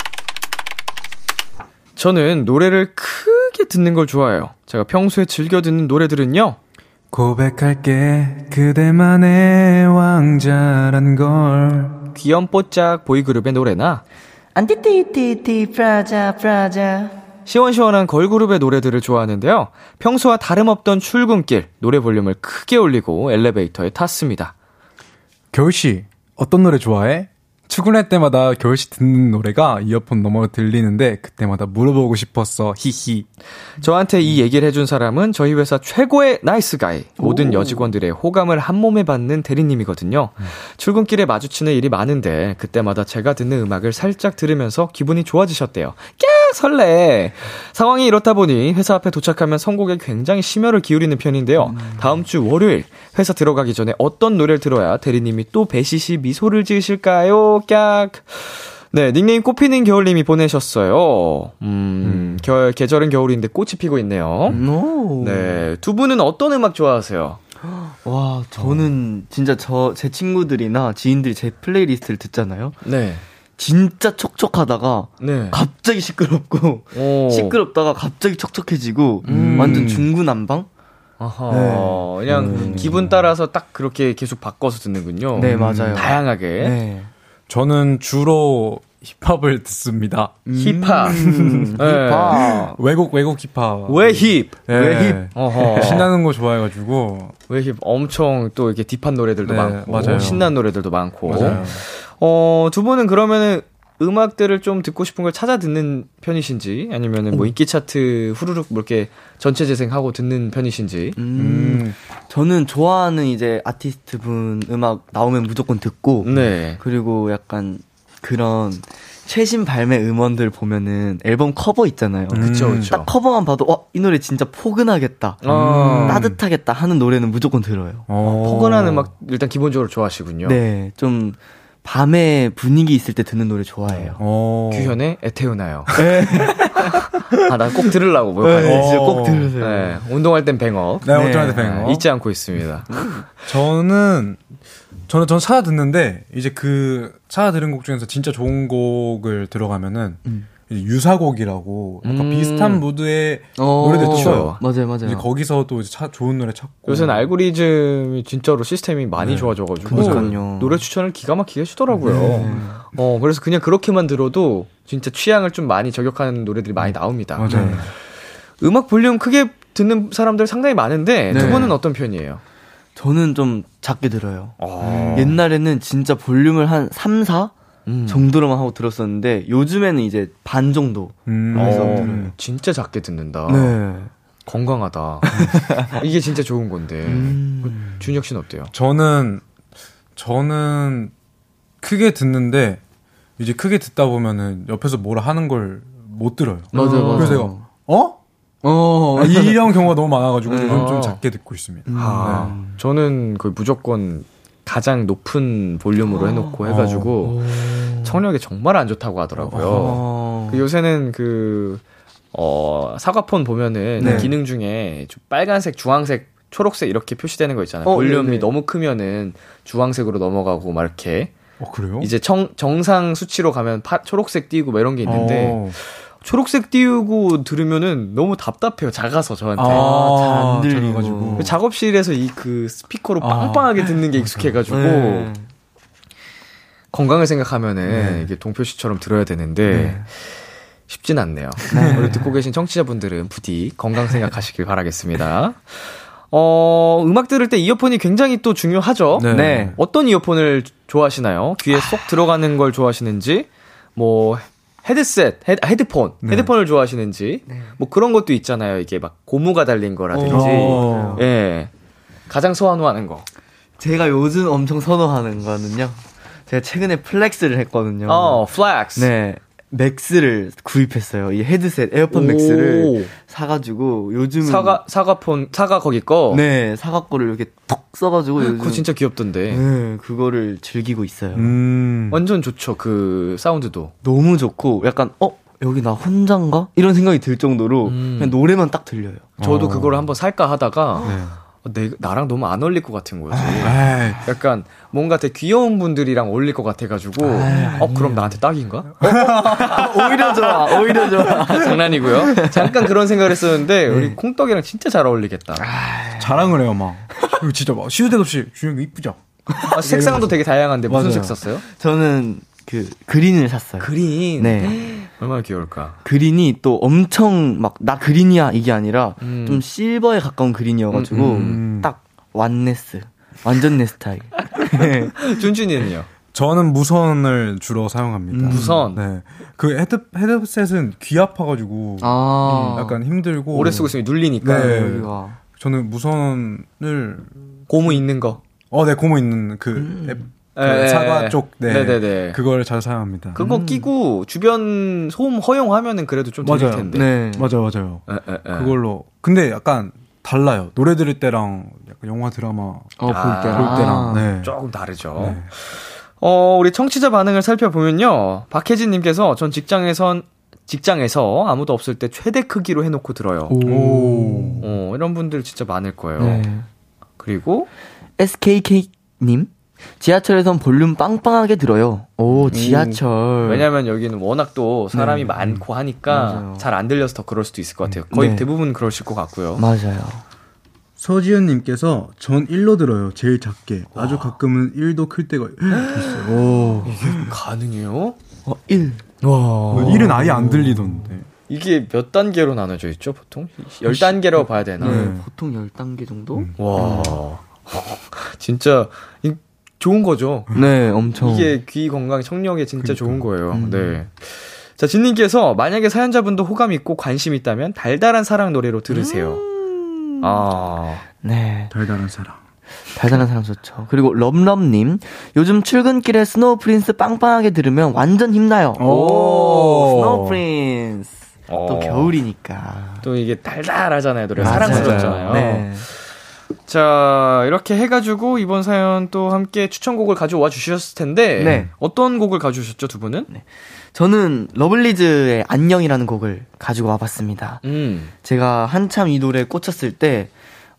저는 노래를 크게 듣는 걸 좋아해요. 제가 평소에 즐겨 듣는 노래들은요. 고백할게 그대만의 왕자란 걸 귀염뽀짝 보이그룹의 노래나 Anti-ti-ti-ti fragile fragile 시원시원한 걸그룹의 노래들을 좋아하는데요. 평소와 다름없던 출근길 노래 볼륨을 크게 올리고 엘리베이터에 탔습니다. 겨울씨 어떤 노래 좋아해? 출근할 때마다 겨울씨 듣는 노래가 이어폰 너머로 들리는데 그때마다 물어보고 싶었어 히히 저한테 이 얘기를 해준 사람은 저희 회사 최고의 nice guy. 모든 여직원들의 호감을 한 몸에 받는 대리님이거든요. 출근길에 마주치는 일이 많은데 그때마다 제가 듣는 음악을 살짝 들으면서 기분이 좋아지셨대요. 깍 설레. 상황이 이렇다 보니 회사 앞에 도착하면 선곡에 굉장히 심혈을 기울이는 편인데요. 다음 주 월요일 회사 들어가기 전에 어떤 노래를 들어야 대리님이 또 배시시 미소를 지으실까요? 깍. 네, 닉네임 꽃피는 겨울님이 보내셨어요. 음, 겨울, 계절은 겨울인데 꽃이 피고 있네요. 노. 네, 두 분은 어떤 음악 좋아하세요? 와 저는 진짜 저 제 친구들이나 지인들이 제 playlist를 듣잖아요. 네. 진짜 촉촉하다가 네. 갑자기 시끄럽고 오. 시끄럽다가 갑자기 촉촉해지고 음. 완전 중구난방? 아하. 네. 그냥 음. 기분 따라서 딱 그렇게 계속 바꿔서 듣는군요. 네, 맞아요. 다양하게. 네. 저는 주로 힙합을 듣습니다. 힙합. 음, 네. 힙합. 외국 외국 힙합. 왜 힙? 네. 왜 힙? 어허. 신나는 거 좋아해가지고. 왜 힙? 엄청 또 이렇게 딥한 노래들도 네, 많고, 맞아요. 신나는 노래들도 많고. 맞아요. 어, 두 분은 그러면은 음악들을 좀 듣고 싶은 걸 찾아 듣는 편이신지, 아니면은 뭐 인기 차트 후루룩 뭐 이렇게 전체 재생하고 듣는 편이신지. 음, 음. 저는 좋아하는 이제 아티스트 분 음악 나오면 무조건 듣고 네. 그리고 약간 그런 최신 발매 음원들 보면은 앨범 커버 있잖아요. 그쵸, 음. 그쵸. 딱 커버만 봐도 어, 이 노래 진짜 포근하겠다. 어, 따뜻하겠다 하는 노래는 무조건 들어요. 어. 포근한 음악 일단 기본적으로 좋아하시군요. 네, 좀 밤에 분위기 있을 때 듣는 노래 좋아해요. 어. 규현의 애태우나요. 아, 난꼭 들으려고 뭐. 네, 네. 진짜 꼭 들으세요. 네. 운동할 땐 뱅업. 네, 네. 어쩌면 뱅어. 잊지 않고 있습니다. 저는 저는 전 찾아 듣는데 이제 그 찾아 들은 곡 중에서 진짜 좋은 곡을 들어가면은 음. 유사곡이라고 약간 음. 비슷한 무드의 어, 노래들. 있어요. 맞아요, 맞아요. 이제 거기서 또 이제 차, 좋은 노래 찾고 요새는 알고리즘이 진짜로 시스템이 많이 네. 좋아져가지고 그러니까요. 노래 추천을 기가 막히게 해주더라고요. 네. 어 그래서 그냥 그렇게만 들어도 진짜 취향을 좀 많이 저격하는 노래들이 많이 나옵니다. 맞아요. 네. 음악 볼륨 크게 듣는 사람들 상당히 많은데 두 네. 분은 어떤 편이에요? 저는 좀 작게 들어요. 어. 옛날에는 진짜 볼륨을 한 3, 4 음. 정도로만 하고 들었었는데 요즘에는 이제 반 정도. 음. 어, 들어요. 진짜 작게 듣는다. 네. 건강하다. 이게 진짜 좋은 건데. 음. 준혁 씨는 어때요? 저는 저는 크게 듣는데 이제 크게 듣다 보면은 옆에서 뭐라 하는 걸 못 들어요. 맞아요, 맞아요. 그래서 제가 어? 어. 아, 이런 경우가 너무 많아가지고 네. 저는 어. 좀 작게 듣고 있습니다. 아, 저는 거의 무조건 가장 높은 볼륨으로 해놓고 해가지고 청력이 정말 안 좋다고 하더라고요. 어. 그 요새는 그, 어, 사과폰 보면은 네. 기능 중에 좀 빨간색, 주황색, 초록색 이렇게 표시되는 거 있잖아요. 어, 볼륨이 네네. 너무 크면은 주황색으로 넘어가고 막 이렇게. 어 그래요? 이제 정, 정상 수치로 가면 파, 초록색 띄우고 막 이런 게 있는데 어. 초록색 띄우고 들으면은 너무 답답해요. 작아서 저한테. 아, 잘안 들리고. 작아가지고. 그 작업실에서 이 그 스피커로 아. 빵빵하게 듣는 게 익숙해가지고 네. 건강을 생각하면은 네. 이게 동표 씨처럼 들어야 되는데 쉽진 않네요. 우리 듣고 계신 청취자분들은 부디 건강 생각하시길 바라겠습니다. 어, 음악 들을 때 이어폰이 굉장히 또 중요하죠. 네. 네. 어떤 이어폰을 좋아하시나요? 귀에 쏙 들어가는 걸 좋아하시는지, 뭐, 헤드셋, 헤드, 폰 네. 헤드폰을 좋아하시는지, 뭐 그런 것도 있잖아요. 이게 막 고무가 달린 거라든지, 어. 예. 가장 선호하는 거. 제가 요즘 엄청 선호하는 거는요. 제가 최근에 flex를 했거든요. 어, flex. 네. Max를 구입했어요. 이 헤드셋 에어팟 오. 맥스를 사가지고 요즘은 사과, 사과폰, 사과 거기 거. 네 사과 거를 이렇게 톡 써가지고 요즘 그거 진짜 귀엽던데. 네 그거를 즐기고 있어요. 음. 완전 좋죠. 그 사운드도. 너무 좋고 약간 어 여기 나 혼자인가 이런 생각이 들 정도로 음. 그냥 노래만 딱 들려요. 저도 어. 그거를 한번 살까 하다가 네. 어, 내, 나랑 너무 안 어울릴 것 같은 거지. 에이. 약간 뭔가 되게 귀여운 분들이랑 어울릴 것 같아가지고 어 그럼 나한테 딱인가? 오히려 좋아, 오히려 좋아. 장난이고요. 잠깐 그런 생각을 했었는데 우리 콩떡이랑 진짜 잘 어울리겠다. 자랑을 해요 막. 이거 진짜 막 시도 때도 없이 준혁이 이쁘죠? 아, 색상도 되게 다양한데 무슨 맞아요. 색 썼어요? 저는 그 green을 샀어요. green. 네. 얼마나 귀여울까. green이 또 엄청 막 나 green이야 이게 아니라 음. 좀 silver에 가까운 green이어가지고 음, 음. 딱 완내스 완전 내 스타일. 준준이는요? 저는 무선을 주로 사용합니다. 무선? 네. 그 헤드 헤드셋은 귀 아파가지고 아 약간 힘들고 오래 쓰고 있으면 눌리니까. 네. 여기가 저는 무선을 고무 있는 거. 어, 네 고모 있는 그, 음. 앱, 그 예, 사과 예. 쪽, 네, 네네네. 그걸 잘 사용합니다. 그거 끼고 주변 소음 허용하면은 그래도 좀 맞아요. 텐데. 네. 맞아요, 맞아요. 에, 에, 에. 그걸로 근데 약간 달라요. 노래 들을 때랑 약간 영화 드라마 어, 볼 아, 때. 볼 때랑 네. 조금 다르죠. 네. 어, 우리 청취자 반응을 살펴보면요. 박혜진 님께서 전 직장에선, 직장에서 아무도 없을 때 최대 크기로 해놓고 들어요. 오. 어, 이런 분들 진짜 많을 거예요. 네. 그리고, SKK님 지하철에선 볼륨 빵빵하게 들어요. 오, 지하철. 음, 왜냐면 여기는 워낙 또 사람이 네. 많고 하니까. 잘 안 들려서 더 그럴 수도 있을 것 같아요. 거의 네. 대부분 그러실 것 같고요. 맞아요. 서지은님께서 전 1로 들어요. 제일 작게. 아주 가끔은 1도 클 때가 있어요. 오. 가능해요? 어, 1. 와. 1은 아예 안 들리던데. 이게 몇 단계로 나눠져 있죠, 보통? 10단계라고 봐야 되나? 네. 보통 10단계 정도? 와. 진짜 이- 좋은 거죠. 네, 엄청. 이게 귀 건강 청력에 진짜 좋은 거예요. 음. 네. 자, 진님께서 만약에 사연자분도 호감 있고 관심 있다면 달달한 사랑 노래로 들으세요. 아. 네. 달달한 사랑. 달달한 사랑 좋죠. 그리고 럼럼님, 요즘 출근길에 Snow Prince 빵빵하게 들으면 완전 힘나요. 오. Snow Prince. 또 어. 겨울이니까. 또 이게 달달하잖아요, 노래. 사랑스럽잖아요. 네. 자, 이렇게 해가지고 이번 사연 또 함께 추천곡을 가져와 주셨을 텐데. 네. 어떤 곡을 가져오셨죠, 두 분은? 저는 러블리즈의 안녕이라는 곡을 가지고 와봤습니다. 음. 제가 한참 이 노래에 꽂혔을 때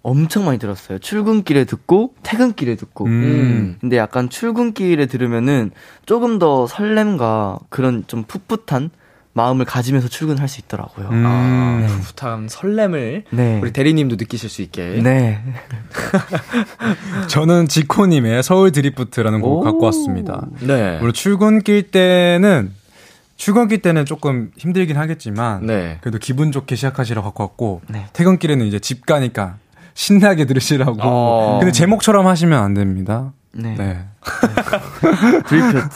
엄청 많이 들었어요. 출근길에 듣고, 퇴근길에 듣고. 음. 근데 약간 출근길에 들으면은 조금 더 설렘과 그런 좀 풋풋한 마음을 가지면서 출근할 수 있더라고요. 음. 아, 풋풋한 설렘을 네. 우리 대리님도 느끼실 수 있게. 네. 저는 지코님의 서울 드리프트라는 곡을 오. 갖고 왔습니다. 네. 우리 출근길 때는 출근길 때는 조금 힘들긴 하겠지만 네. 그래도 기분 좋게 시작하시라고 갖고 왔고 네. 퇴근길에는 이제 집 가니까 신나게 들으시라고. 어. 근데 제목처럼 하시면 안 됩니다. 네. 네. 드리프트.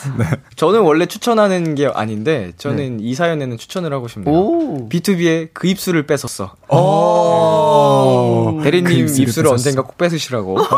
저는 원래 추천하는 게 아닌데, 저는 이 사연에는 추천을 하고 싶네요. 오. B2B의 그 입술을 뺏었어. 오. 대리님 그 입술을 입술을. 언젠가 꼭 뺏으시라고.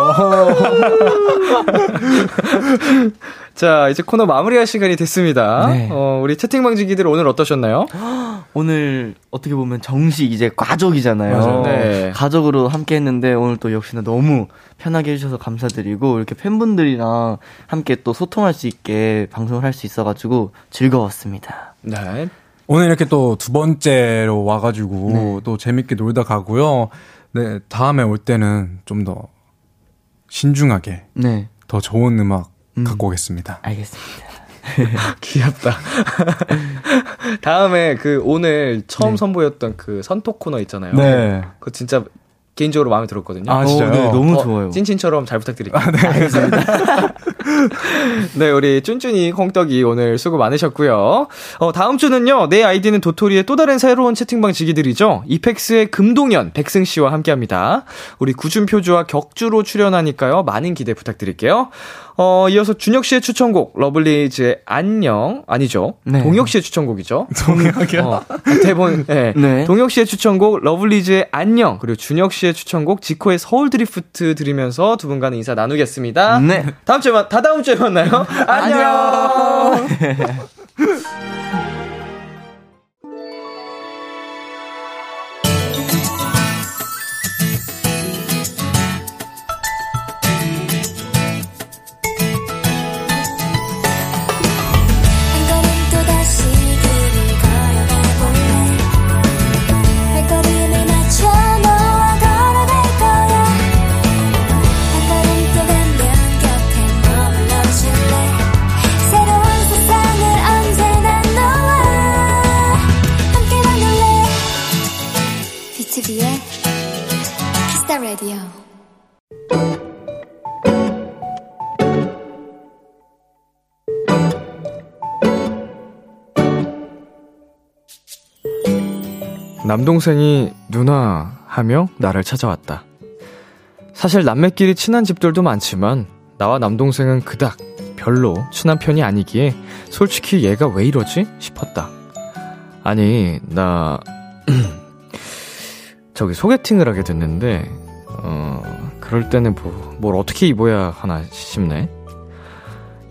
자, 이제 코너 마무리할 시간이 됐습니다. 네. 어, 우리 채팅방지기들 오늘 어떠셨나요? 오늘 어떻게 보면 정식 이제 가족이잖아요. 네. 가족으로 함께 했는데 오늘 또 역시나 너무 편하게 해주셔서 감사드리고 이렇게 팬분들이랑 함께 또 소통할 수 있게 방송을 할 수 있어가지고 즐거웠습니다. 네. 오늘 이렇게 또 두 번째로 와가지고 네. 또 재밌게 놀다 가고요. 네, 다음에 올 때는 좀 더 신중하게 네, 더 좋은 음악 음. 갖고 오겠습니다. 알겠습니다. 귀엽다. 다음에 그 오늘 처음 선보였던 그 선톡 코너 있잖아요. 네. 그거 진짜 개인적으로 마음에 들었거든요. 아, 진짜요? 어, 네, 너무 어, 좋아요. 찐친처럼 잘 부탁드릴게요. 네, 우리 쭌쭌이 콩떡이 오늘 수고 많으셨고요. 어, 다음 주는요, 내 아이디는 도토리의 또 다른 새로운 채팅방 지기들이죠. 이펙스의 금동현, 백승 씨와 함께 합니다. 우리 구준표주와 격주로 출연하니까요, 많은 기대 부탁드릴게요. 어, 이어서 준혁 씨의 추천곡, 러블리즈의 안녕, 아니죠. 네. 동혁 씨의 추천곡이죠. 동혁이요? 어, 대본, 네. 네. 동혁 씨의 추천곡, 러블리즈의 안녕, 그리고 준혁 씨의 추천곡, 지코의 서울 드리프트 들으면서 두 분과는 인사 나누겠습니다. 네. 다음 주에 만, 다 다음 주에 만나요. 안녕! 남동생이 누나 하며 나를 찾아왔다. 사실 남매끼리 친한 집들도 많지만 나와 남동생은 그닥 별로 친한 편이 아니기에 솔직히 얘가 왜 이러지 싶었다. 아니 나 저기 소개팅을 하게 됐는데 어 그럴 때는 뭐, 뭘 어떻게 입어야 하나 싶네.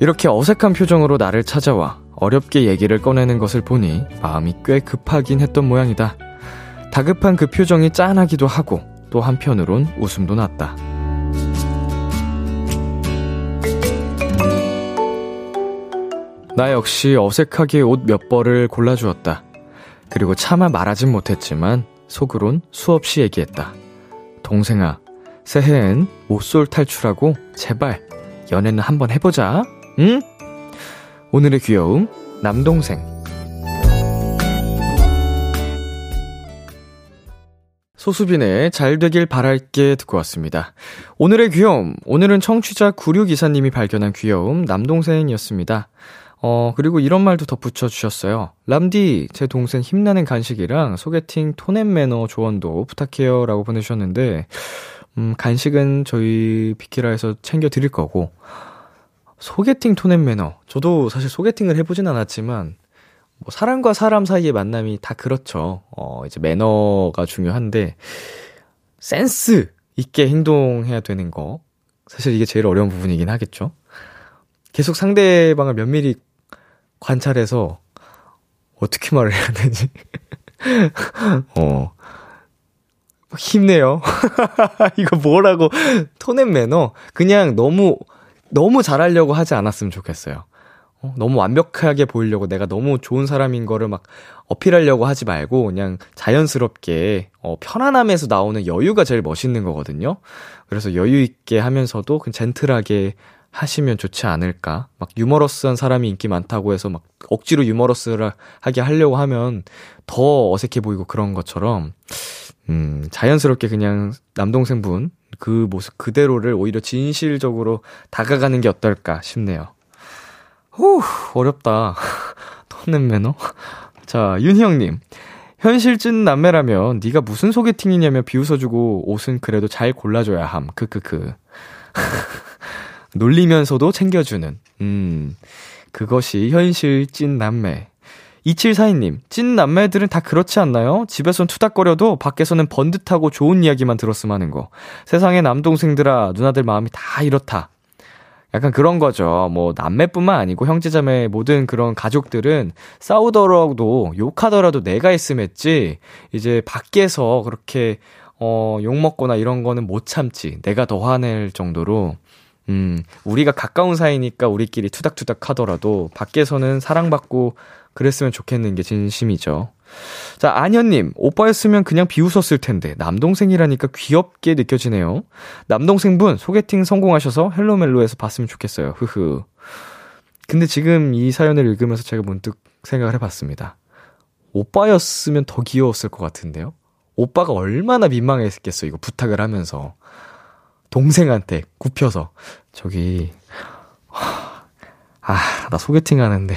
이렇게 어색한 표정으로 나를 찾아와 어렵게 얘기를 꺼내는 것을 보니 마음이 꽤 급하긴 했던 모양이다. 다급한 그 표정이 짠하기도 하고 또 한편으론 웃음도 났다. 나 역시 어색하게 옷 몇 벌을 골라주었다. 그리고 차마 말하진 못했지만 속으론 수없이 얘기했다. 동생아, 새해엔 옷솔 탈출하고 제발 연애는 한번 해보자. 응? 오늘의 귀여움, 남동생. 소수빈의 잘 되길 바랄게 듣고 왔습니다. 오늘의 귀여움, 오늘은 청취자 9624님이 발견한 귀여움, 남동생이었습니다. 어, 그리고 이런 말도 덧붙여 주셨어요. 람디, 제 동생 힘나는 간식이랑 소개팅 톤앤 매너 조언도 부탁해요. 라고 보내주셨는데, 음, 간식은 저희 비키라에서 챙겨 드릴 거고, 소개팅 톤앤 매너. 저도 사실 소개팅을 해보진 않았지만, 뭐 사람과 사람 사이의 만남이 다 그렇죠. 어, 이제 매너가 중요한데, 센스 있게 행동해야 되는 거. 사실 이게 제일 어려운 부분이긴 하겠죠. 계속 상대방을 면밀히 관찰해서 어떻게 말을 해야 되지? 어. 힘내요. 이거 뭐라고 톤앤 매너 그냥 너무 너무 잘하려고 하지 않았으면 좋겠어요. 어, 너무 완벽하게 보이려고 내가 너무 좋은 사람인 거를 막 어필하려고 하지 말고 그냥 자연스럽게 어, 편안함에서 나오는 여유가 제일 멋있는 거거든요. 그래서 여유 있게 하면서도 젠틀하게 하시면 좋지 않을까. 막 유머러스한 사람이 인기 많다고 해서 막 억지로 유머러스하게 하려고 하면 더 어색해 보이고 그런 것처럼, 음, 자연스럽게 그냥 남동생분 그 모습 그대로를 오히려 진실적으로 다가가는 게 어떨까 싶네요. 후, 어렵다. 톤앤 매너? 자, 윤희영님. 현실찐 남매라면 네가 무슨 소개팅이냐며 비웃어주고 옷은 그래도 잘 골라줘야 함. 크크크. 놀리면서도 챙겨주는, 음, 그것이 현실 찐 남매. 2742님, 찐 남매들은 다 그렇지 않나요? 집에선 투닥거려도 밖에서는 번듯하고 좋은 이야기만 들었음 하는 거. 세상의 남동생들아, 누나들 마음이 다 이렇다. 약간 그런 거죠. 뭐, 남매뿐만 아니고 형제자매 모든 그런 가족들은 싸우더라도, 욕하더라도 내가 있음 했지, 이제 밖에서 그렇게, 어, 욕 먹거나 이런 거는 못 참지. 내가 더 화낼 정도로. 음, 우리가 가까운 사이니까 우리끼리 투닥투닥 하더라도 밖에서는 사랑받고 그랬으면 좋겠는 게 진심이죠. 자, 안현님, 오빠였으면 그냥 비웃었을 텐데, 남동생이라니까 귀엽게 느껴지네요. 남동생분, 소개팅 성공하셔서 헬로멜로에서 봤으면 좋겠어요. 흐흐. 근데 지금 이 사연을 읽으면서 제가 문득 생각을 해봤습니다. 오빠였으면 더 귀여웠을 것 같은데요? 오빠가 얼마나 민망했겠어, 이거 부탁을 하면서. 동생한테 굽혀서 저기 아, 나 소개팅 하는데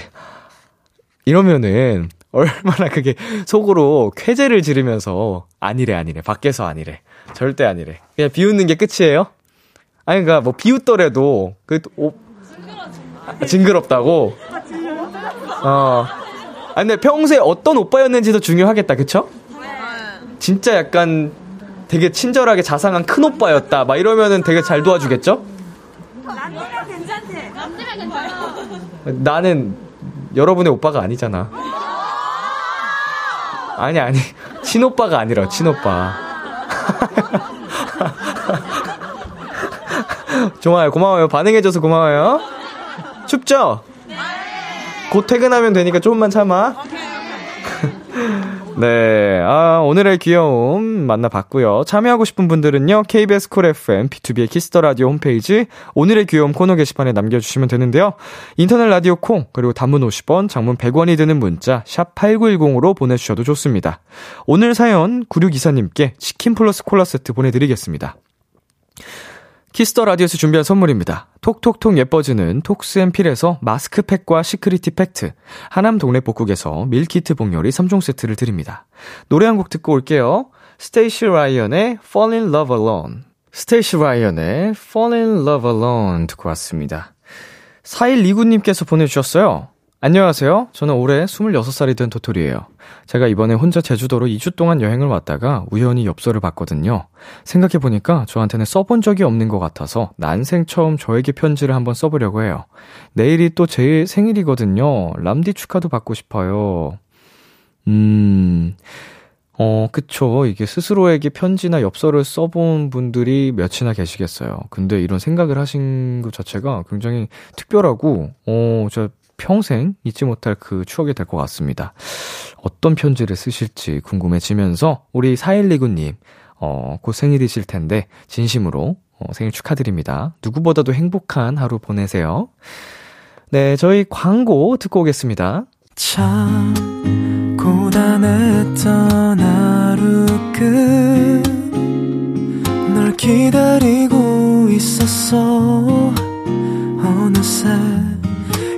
이러면은 얼마나 그게 속으로 쾌재를 지르면서 아니래 아니래 밖에서 아니래 절대 아니래 그냥 비웃는 게 끝이에요? 아니 그러니까 뭐 비웃더라도 그 오, 아, 징그럽다고 어 아니 근데 평소에 어떤 오빠였는지도 중요하겠다 그쵸? 진짜 약간 되게 친절하게 자상한 큰 오빠였다. 막 이러면은 되게 잘 도와주겠죠? 남자가 괜찮대. 남자가 괜찮아. 나는 여러분의 오빠가 아니잖아. 아니, 아니. 친오빠가 아니라, 친오빠. 좋아요. 고마워요. 반응해줘서 고마워요. 춥죠? 곧 퇴근하면 되니까 조금만 참아. 네, 아, 오늘의 귀여움 만나봤고요. 참여하고 싶은 분들은요, KBS 쿨 FM, B2B의 키스터 라디오 홈페이지, 오늘의 귀여움 코너 게시판에 남겨 주시면 되는데요. 인터넷 라디오 콩, 그리고 단문 50원, 장문 100원이 드는 문자, 샵 8910으로 보내 주셔도 좋습니다. 오늘 사연 9624님께 치킨 플러스 콜라 세트 보내 드리겠습니다. Kiss the Radio에서 준비한 선물입니다. 톡톡톡 예뻐지는 톡스앤필에서 마스크팩과 시크리티 팩트, 하남 동네 복국에서 밀키트 복요리 3종 세트를 드립니다. 노래 한 곡 듣고 올게요. 스테이시 라이언의 Fall in Love Alone. 스테이시 라이언의 Fall in Love Alone 듣고 왔습니다. 4129님께서 보내주셨어요. 안녕하세요. 저는 올해 26살이 된 도토리예요. 제가 이번에 혼자 제주도로 2주 동안 여행을 왔다가 우연히 엽서를 봤거든요. 생각해보니까 저한테는 써본 적이 없는 것 같아서 난생 처음 저에게 편지를 한번 써보려고 해요. 내일이 또 제 생일이거든요. 람디 축하도 받고 싶어요. 음, 어, 그쵸. 이게 스스로에게 편지나 엽서를 써본 분들이 몇이나 계시겠어요. 근데 이런 생각을 하신 것 자체가 굉장히 특별하고, 어, 저 평생 잊지 못할 그 추억이 될 것 같습니다. 어떤 편지를 쓰실지 궁금해지면서 우리 4129님, 어, 곧 생일이실 텐데, 진심으로, 어, 생일 축하드립니다. 누구보다도 행복한 하루 보내세요. 네, 저희 광고 듣고 오겠습니다. 참 고단했던 하루 끝널 기다리고 있었어 어느새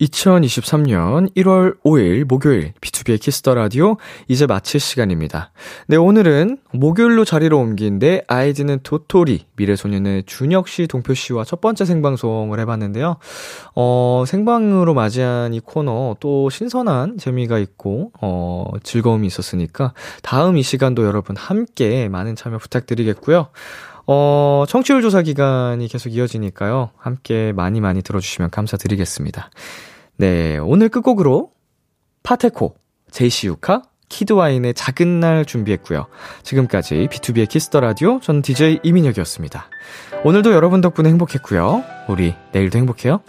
2023년 1월 5일 목요일 B2B의 키스터 라디오 이제 마칠 시간입니다. 네, 오늘은 목요일로 자리를 옮긴 내 아이디는 도토리 미래소년의 준혁 씨, 동표 씨와 첫 번째 생방송을 해봤는데요. 어, 생방으로 맞이한 이 코너 또 신선한 재미가 있고 어, 즐거움이 있었으니까 다음 이 시간도 여러분 함께 많은 참여 부탁드리겠고요. 어, 청취율 조사 기간이 계속 이어지니까요. 함께 많이 많이 들어주시면 감사드리겠습니다. 네, 오늘 끝곡으로 파테코, 제이시유카, 키드와인의 작은 날 준비했고요. 지금까지 B2B의 키스터 라디오, 저는 DJ 이민혁이었습니다. 오늘도 여러분 덕분에 행복했고요. 우리 내일도 행복해요.